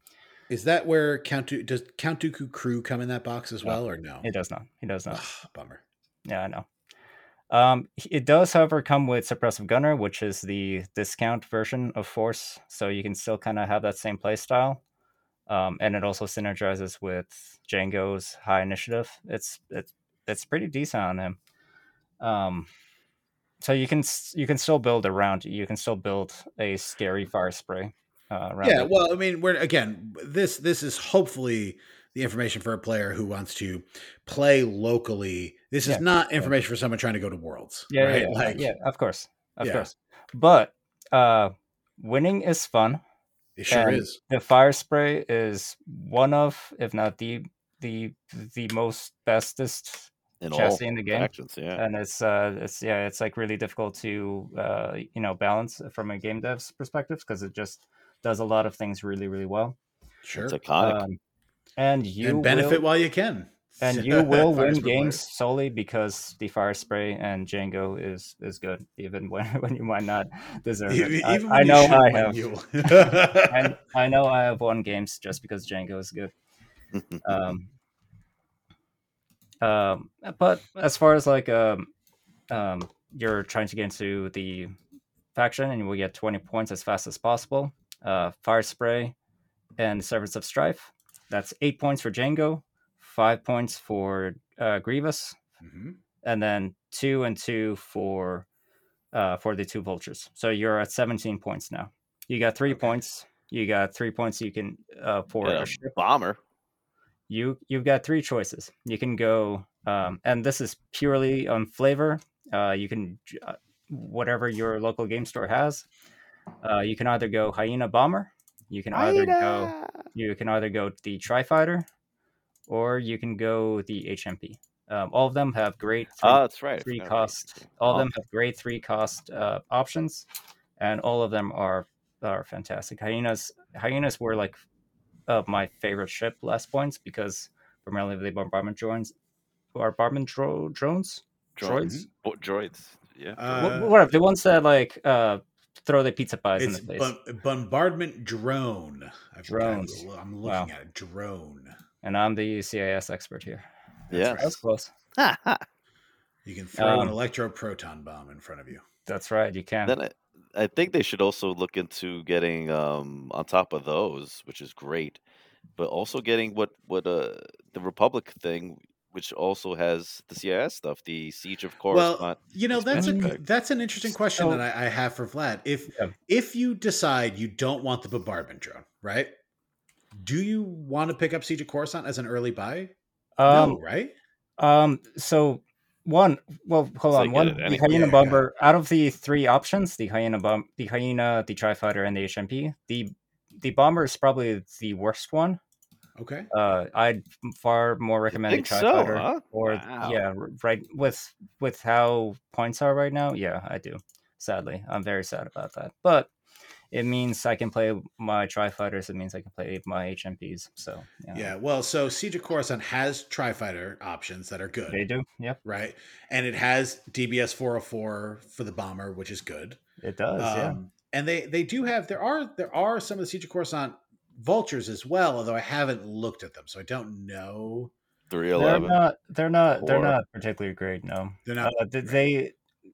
Is that where Count Du- does Count Dooku crew come in that box as No. well, or no? He does not. He does not. Ugh, bummer. Yeah, I know. Um, it does, however, come with Suppressive Gunner, which is the discount version of Force, so you can still kind of have that same play style. Um, and it also synergizes with Django's high initiative. It's it's it's pretty decent on him. Um, so you can you can still build around. You can still build a scary fire spray. Uh, around Yeah, it. well, I mean, we're again, this this is hopefully the information for a player who wants to play locally. This is Yeah, not information for someone trying to go to Worlds, yeah, right? yeah, yeah, like yeah, of course, of Yeah. course. But uh, winning is fun. it sure and is. the fire spray is one of, if not the the the most bestest in chassis all in the game. factions, yeah. and it's uh it's yeah it's like really difficult to uh you know balance from a game dev's perspective because it just does a lot of things really really well Sure. It's iconic. um, and you and benefit will, while you can. and you will win games players. solely because the fire spray and Django is is good even when when you might not deserve Even, it. I, even I you know I have you- I, I know I have won games just because Django is good. um, um, but as far as like um, um, you're trying to get into the faction and you will get 20 points as fast as possible. Uh, fire spray and servants of strife. That's eight points for Django, five points for uh, Grievous, Mhm. and then two and two for uh, for the two vultures. So you're at 17 points now. You got three Okay. points. You got three points. You can uh, for Yeah, a ship bomber. you you've got three choices. You can go, um, and this is purely on flavor. Uh, you can uh, whatever your local game store has. Uh, you can either go hyena bomber. You can either go you can either go the tri fighter, or you can go the HMP. Um, all of them have great three, Oh, that's right. Three cost. All of them have great three cost uh, options, and all of them are are fantastic. Hyenas hyenas were like uh, my favorite ship last points because primarily the bombardment drones bombardment dro- drones droids Bo- droids. Yeah. Uh, Wh- whatever the ones that like uh, throw the pizza pies in the face. bom- bombardment drone. I've, Drones. I'm, I'm looking Wow. at it. Drone. and I'm the CIS expert here. yeah. That was close. You can throw an Um, electroproton bomb in front of you. That's right. You can. Then I, I think they should also look into getting um on top of those, which is great, but also getting what what uh the Republic thing, which also has the CIS stuff, the Siege of Coruscant. Well, you know that's a, that's an interesting question So- that I, I have for Vlad. If Yeah. if you decide you don't want the bombardment drone, right? Do you want to pick up Siege of Coruscant as an early buy? Um, no, right? Um. So one. Well, hold So on. One. The hyena Yeah, yeah. bomber. Out of the three options, the hyena bomb, the hyena, the tri fighter, and the HMP, the the bomber is probably the worst one. Okay. Uh, I'd far more recommend think tri so, fighter. huh? Or Wow. yeah, right with with how points are right now. Yeah, I do. Sadly, I'm very sad about that. But it means I can play my tri fighters. It means I can play my HMPs. So yeah, Yeah. Well, so Siege of Coruscant has tri fighter options that are good, they do. Yep, right? And it has DBS 404 for the bomber, which is good. it does. yeah. Um, and they they do have there are there are some of the Siege of Coruscant vultures as well, although I haven't looked at them, so I don't know. Three They're not. They're not. They're not particularly great. No. They're not. Uh, th- they.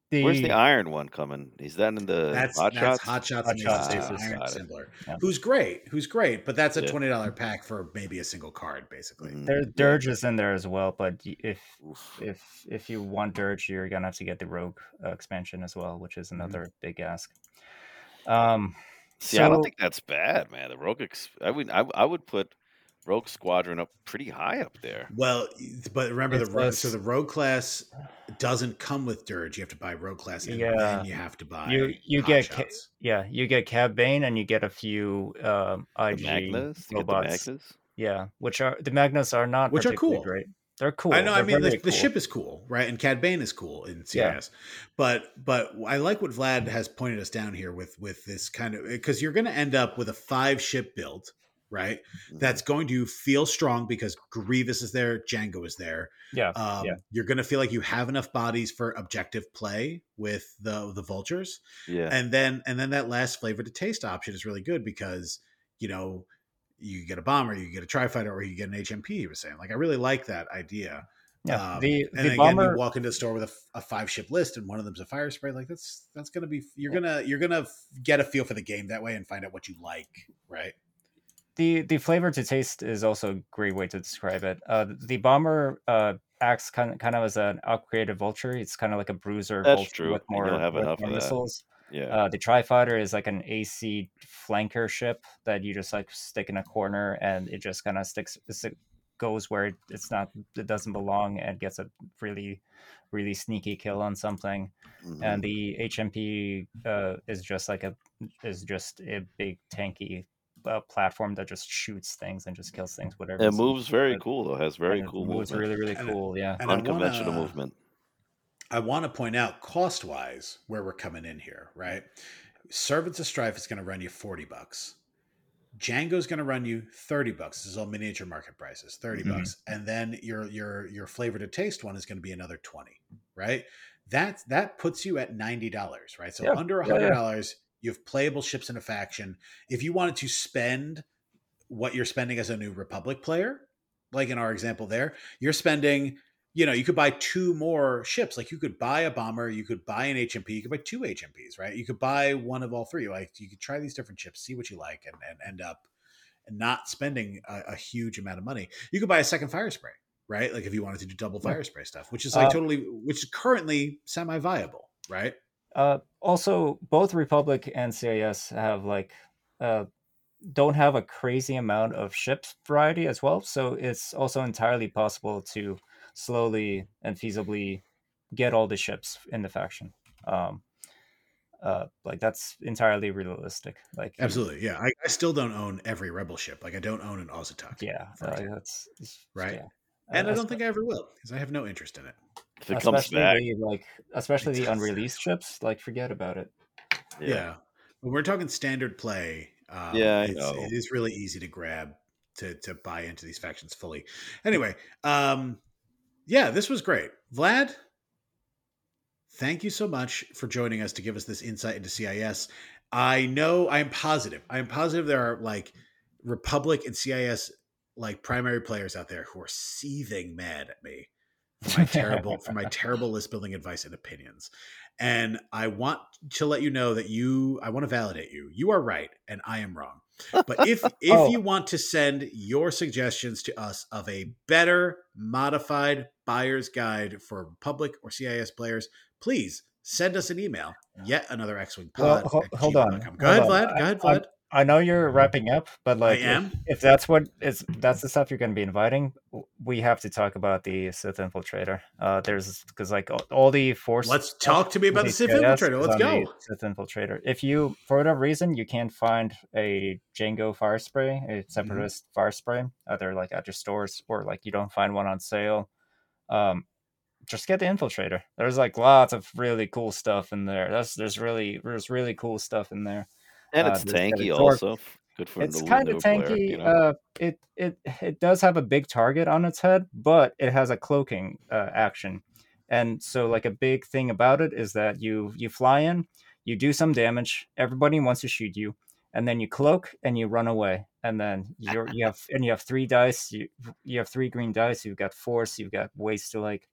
The, Where's the Iron one coming? Is that in the that's Hot that's Shots? hot shots Hot and Shots Aces, Aces, Iron got Yeah. who's great, who's great, but that's a Yeah. twenty dollar pack for maybe a single card, basically. Mhm. There, Dirge is in there as well, but if Oof. if if you want Dirge, you're gonna have to get the Rogue uh, expansion as well, which is another big ask. Um, See, I don't think that's bad, man. The Rogue, ex- I would, I, I would put Rogue Squadron up pretty high up there. Well, but remember the It's rogue, a so the rogue class doesn't come with dirge. You have to buy rogue class, and Yeah. then you have to buy you you get ca- yeah you get Cad Bane and you get a few um, The IG Magnus, the robots. Magnus. Yeah, which are the Magnus are not Which are cool. great. They're cool. I know. I They're mean, the, very the ship is cool, right? And Cad Bane is cool in CIS. Yeah. But but I like what Vlad has pointed us down here with with this kind of because you're going to end up with a five ship build, right? Mhm. That's going to feel strong because Grievous is there, Django is there. Yeah, Um, yeah. You're going to feel like you have enough bodies for objective play with the the vultures, yeah. and then and then that last flavor to taste option is really good because you know you get a bomber, you get a tri fighter, or you get an HMP. He was saying like I really like that idea. yeah. Um, the and the again, bomber. you walk into the store with a five ship list, and one of them's a fire spray. Like that's that's gonna be you're gonna you're gonna get a feel for the game that way and find out what you like, right? the the flavor to taste is also a great way to describe it. Uh, the bomber uh, acts kind of, kind of as an upgraded vulture. It's kind of like a bruiser That's vulture true, with more, you'll have with enough more of missiles. Yeah. Uh, the tri fighter is like an AC flanker ship that you just like stick in a corner and it just kind of sticks it goes where it's not it doesn't belong and gets a really really sneaky kill on something Mhm. and the HMP uh, is just like a is just a big tanky uh, platform that just shoots things and just kills things whatever it moves very but- cool though. Has very and it cool moves movement. really really And cool yeah And Unconventional wanna- movement. I want to point out cost wise where we're coming in here, right? Servants of Strife is going to run you 40 bucks. Django's going to run you 30 bucks. This is all miniature market prices, 30 Mhm. bucks. And then your your your flavor to taste one is going to be another 20, right? That that puts you at $90, right? So Yeah, under yeah, yeah. $100, you have playable ships in a faction. If you wanted to spend what you're spending as a new Republic player, like in our example there, you're spending you know, you could buy two more ships. Like you could buy a bomber, you could buy an HMP, you could buy two HMPs, right? You could buy one of all three. Like you could try these different ships, see what you like, and, and end up not spending a, a huge amount of money. You could buy a second fire spray, right? Like if you wanted to do double fire spray stuff, which is like Uh, totally, which is currently semi viable, right? Uh, also, both Republic and CIS have like uh, don't have a crazy amount of ships variety as well. So it's also entirely possible to slowly and feasibly get all the ships in the faction. Um, uh, like that's entirely realistic. Like Absolutely. Yeah. I, I still don't own every rebel ship. Like I don't own an Auzituck. yeah, for uh, that's it's- Right. yeah. And Uh, I don't think I ever will because I have no interest in it. If it comes especially back, the, like especially the unreleased ships. Like forget about it. Yeah. When we're talking standard play, um, Yeah, I it's, know. it is really easy to grab to to buy into these factions fully. Anyway, um, yeah, this was great, Vlad. Thank you so much for joining us to give us this insight into CIS. I know I am positive. I am positive there are like Republic and CIS like primary players out there who are seething mad at me for my terrible for my terrible list building advice and opinions. And I want to let you know that you, I want to validate you. You are right, and I am wrong. But if if Oh. you want to send your suggestions to us of a better modified buyer's guide for public or CIS players, please send us an email. Yet another X-wing Well, pod. ho- at hold on, Go hold ahead, on. Vlad. Go ahead, I- Vlad. I know you're wrapping up, but like, if-. If, that's what is that's the stuff you're going to be inviting, we have to talk about the Sith Infiltrator. Uh, there's because like all, all the force. Let's talk to me about the Sith Infiltrator. Let's go. Sith Infiltrator. If you, for whatever reason, you can't find a Django fire spray, Mm-hmm. a separatist fire spray, either like at your stores or like you don't find one on sale, um, just get the Infiltrator. There's like lots of really cool stuff in there. That's there's really there's really cool stuff in there. And Uh, it's a tanky also. Good for It's kind of newer player, tanky. you know? uh, it it it does have a big target on its head, but it has a cloaking uh, action, and so like a big thing about it is that you you fly in, you do some damage, everybody wants to shoot you, and then you cloak and you run away, and then you're you have and you have three dice, you you have three green dice, you've got force, you've got ways to like.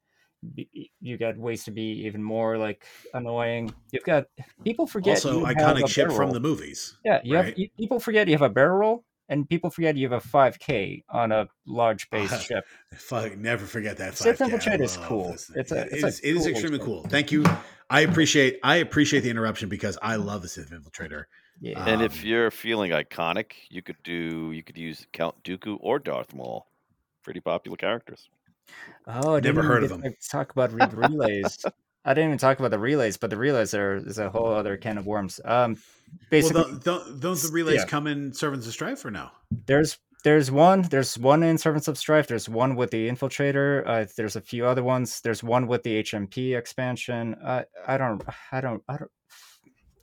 be- You got ways to be even more like annoying. You've got people forget. Also, iconic ship from the movies. Yeah, you right? have you, people forget you have a barrel roll, and people forget you have a 5K on a large base Uh, ship. Fuck, never forget that. Sith 5K. I Infiltrator is cool. It's a- It it's a is- it is extremely cool. Thank you. I appreciate I appreciate the interruption because I love the Sith Infiltrator. Yeah, and um, if you're feeling iconic, you could do you could use Count Dooku or Darth Maul. Pretty popular characters. oh, I never heard of them. Talk about re- relays. I didn't even talk about the relays, but the relays are is a whole other can of worms. Um, basically, well, don't, don't, don't the relays yeah. come in Servants of Strife or no? there's there's one there's one in Servants of Strife. There's one with the Infiltrator. Uh, there's a few other ones. There's one with the HMP expansion. I I don't I don't I don't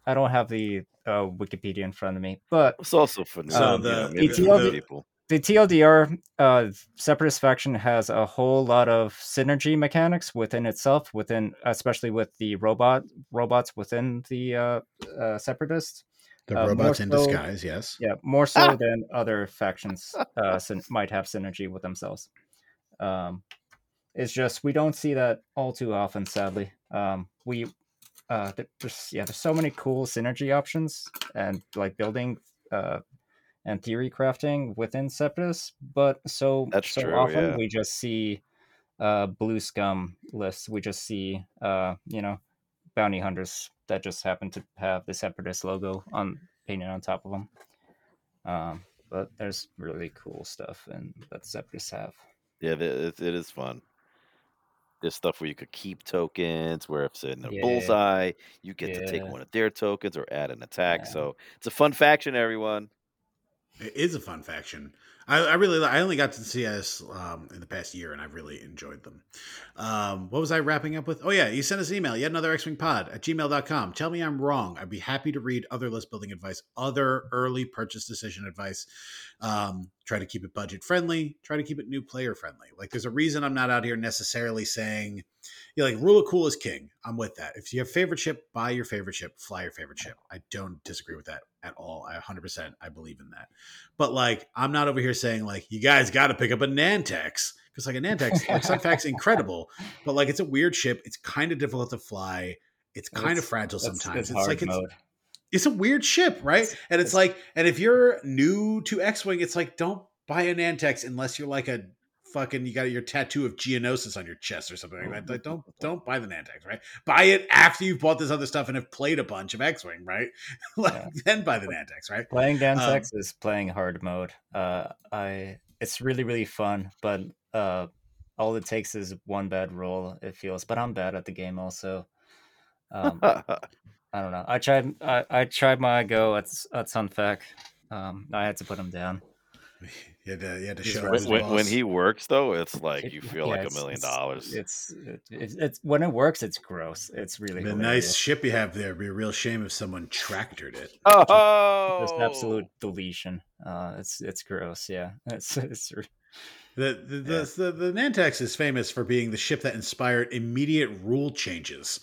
I don't have the uh, Wikipedia in front of me, but It's also for So um, the- you know, maybe the- the- people. the TLDR uh, Separatist faction has a whole lot of synergy mechanics within itself, within especially with the robot robots within the uh, uh, Separatists. The Uh, robots in so- disguise, yes. Yeah, more so than other factions uh, syn- might have synergy with themselves. Um, it's just we don't see that all too often, sadly. Um, we uh, there's yeah, there's so many cool synergy options and like building uh, and theory crafting within Separatists, but so That's so true, often yeah. we just see uh, blue scum lists. We just see uh, you know bounty hunters that just happen to have the Separatist logo on painted on top of them. Um, but there's really cool stuff and that Separatists have. Yeah, it, it is fun. There's stuff where you could keep tokens, where if it's in a Yeah. bullseye, you get to take one of their tokens or add an attack. Yeah. So it's a fun faction, everyone. It is a fun faction. I, I really, I only got to CIS um, in the past year, and I've really enjoyed them. Um, what was I wrapping up with? Oh yeah, you sent us an email. Yet another X-wing pod at gmail.com. Tell me I'm wrong. I'd be happy to read other list building advice, other early purchase decision advice. Um, try to keep it budget friendly. Try to keep it new player friendly. Like there's a reason I'm not out here necessarily saying, you know, like rule of cool is king. I'm with that. If you have favorite ship, buy your favorite ship, fly your favorite ship. I don't disagree with that at all. I 100% I believe in that. But like, I'm not over here saying like you guys got to pick up a Nantex because like a Nantex, like Sun Fac's incredible, but like it's a weird ship. It's kind of difficult to fly. It's kind of fragile It's- sometimes. It's, It's, like it's mode. it's a weird ship, right? It's- and it's, it's- like, and if you're new to X-wing, it's like don't buy a Nantex unless you're like a fucking you got your tattoo of Geonosis on your chest or something like that. Like don't don't buy the Nantex, right? Buy it after you've bought this other stuff and have played a bunch of X-wing, right? like Yeah. then buy the Nantex, right? Playing Nantex Um, is playing hard mode. Uh, I it's really really fun, but uh, all it takes is one bad roll. It feels, but I'm bad at the game also. Um, I don't know. I tried. I, I tried my go at at Sun Fac. Um, I had to put him down. You had to, you had to show right. who's when, when, when he works, though, it's like It- you feel yeah, like a million dollars. It's it, it's it's when it works, it's gross. It's really the hilarious. nice ship you have there. It'd be a real shame if someone tractored it. Oh, Just absolute deletion. Uh, it's it's gross. Yeah, it's it's re- The the, the, the the Nantex is famous for being the ship that inspired immediate rule changes.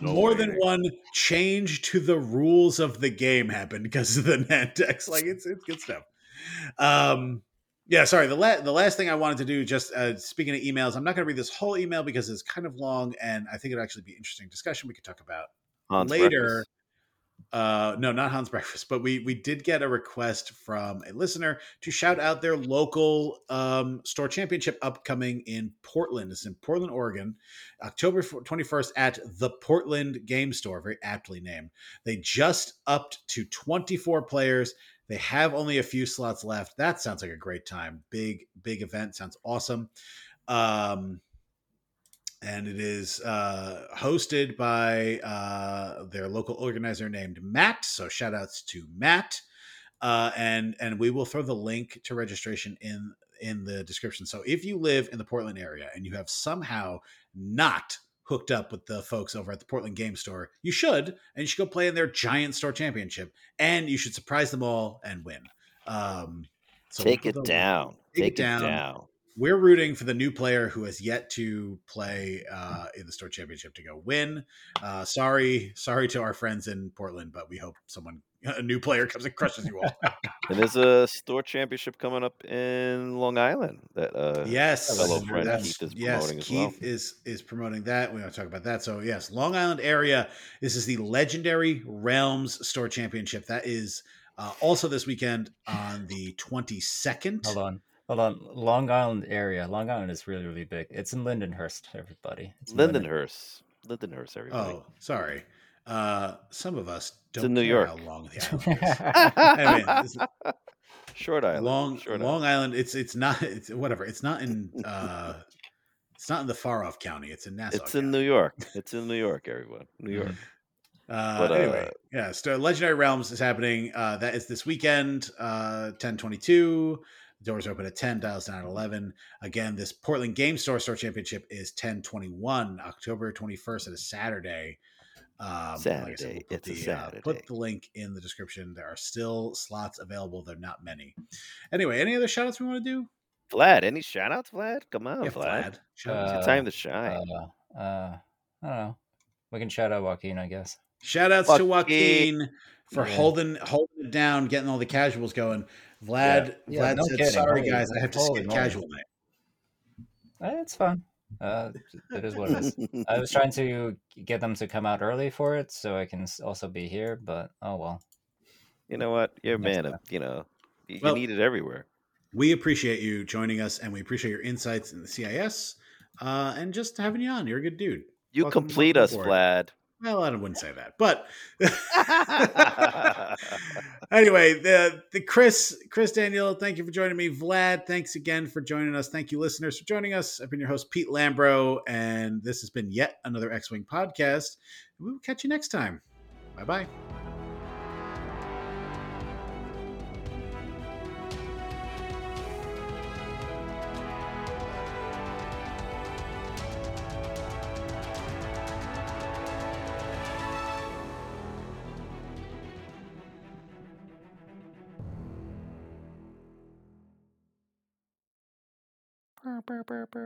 No More than one change to the rules of the game happened because of the Nantex. Like it's it's good stuff. Um, Yeah, sorry. The la- the last thing I wanted to do, just uh, speaking of emails, I'm not going to read this whole email because it's kind of long, and I think it'd actually be interesting discussion we could talk about Hans later. Breakfast. Uh, no, not Hans Breakfast, but we we did get a request from a listener to shout out their local um, store championship upcoming in Portland. It's in Portland, Oregon, October twenty first at the Portland Game Store. Very aptly named. They just upped to twenty four players. They have only a few slots left. That sounds like a great time. Big big event. Sounds awesome. Um, and it is uh, hosted by uh, their local organizer named Matt. So shout outs to Matt. Uh, and and we will throw the link to registration in in the description. So if you live in the Portland area and you have somehow not hooked up with the folks over at the Portland Game Store, you should, and you should go play in their giant store championship, and you should surprise them all and win. Um, so Take we'll it down. Take it Take it down. Down. we're rooting for the new player who has yet to play uh, in the store championship to go win. Uh, sorry, sorry to our friends in Portland, but we hope someone a new player comes and crushes you all. And there's a store championship coming up in Long Island that uh yes, fellow friend Keith is yes, promoting as Keith well. is is promoting that. We want to talk about that. So yes, Long Island area. This is the legendary Realms Store Championship. That is uh, also this weekend on the twenty second. Hold on. Hold on. Long Island area. Long Island is really, really big. It's in Lindenhurst, everybody. It's in Lindenhurst. Lindenhurst, everybody. Oh, sorry. Uh, some of us don't in New care York. how long the island is. anyway, this Short Island. long Short Long Island. It's it's not it's whatever. It's not in uh it's not in the far off county. It's in Nassau. It's in New York. It's in New York, everyone. New York. Uh, but, uh, anyway, yeah. So Legendary Realms is happening. Uh, that is this weekend. Uh, ten twenty two. Doors open at ten. Dials down at eleven. Again, this Portland Game Store Store Championship is ten twenty one. October twenty first. It is Saturday. Um, and like I said, Saturday. we'll put It's a the, uh, Saturday. put the link in the description. There are still slots available. They're not many. Anyway, any other shout outs we want to do? Vlad, any shout outs, Vlad? Come on, yeah, Vlad. Vlad. Shout out to It's your Uh, time to shine. Uh, uh, I don't know. We can shout out Joaquin, I guess. Shout outs to Joaquin. Joaquin for Yeah. holding holding it down, getting all the casuals going. Vlad, Yeah, Vlad no said, kidding. "Sorry Holy- guys, I have to holy skip moly. casual night." Eh, It's fun. Uh, it is what it is. I was trying to get them to come out early for it so I can also be here, but oh well. you know what? You're a man time. of, you know, you, Well- you need it everywhere. We appreciate you joining us, and we appreciate your insights in the CIS, uh, and just having you on. You're a good dude. You Welcome- complete us, aboard. Vlad. Well, I wouldn't say that, but anyway, the the Chris Chris Daniel, thank you for joining me. Vlad, thanks again for joining us. Thank you, listeners, for joining us. I've been your host, Pete Lambro, and this has been yet another X Wing podcast. We will catch you next time. Bye bye. 贝儿贝儿贝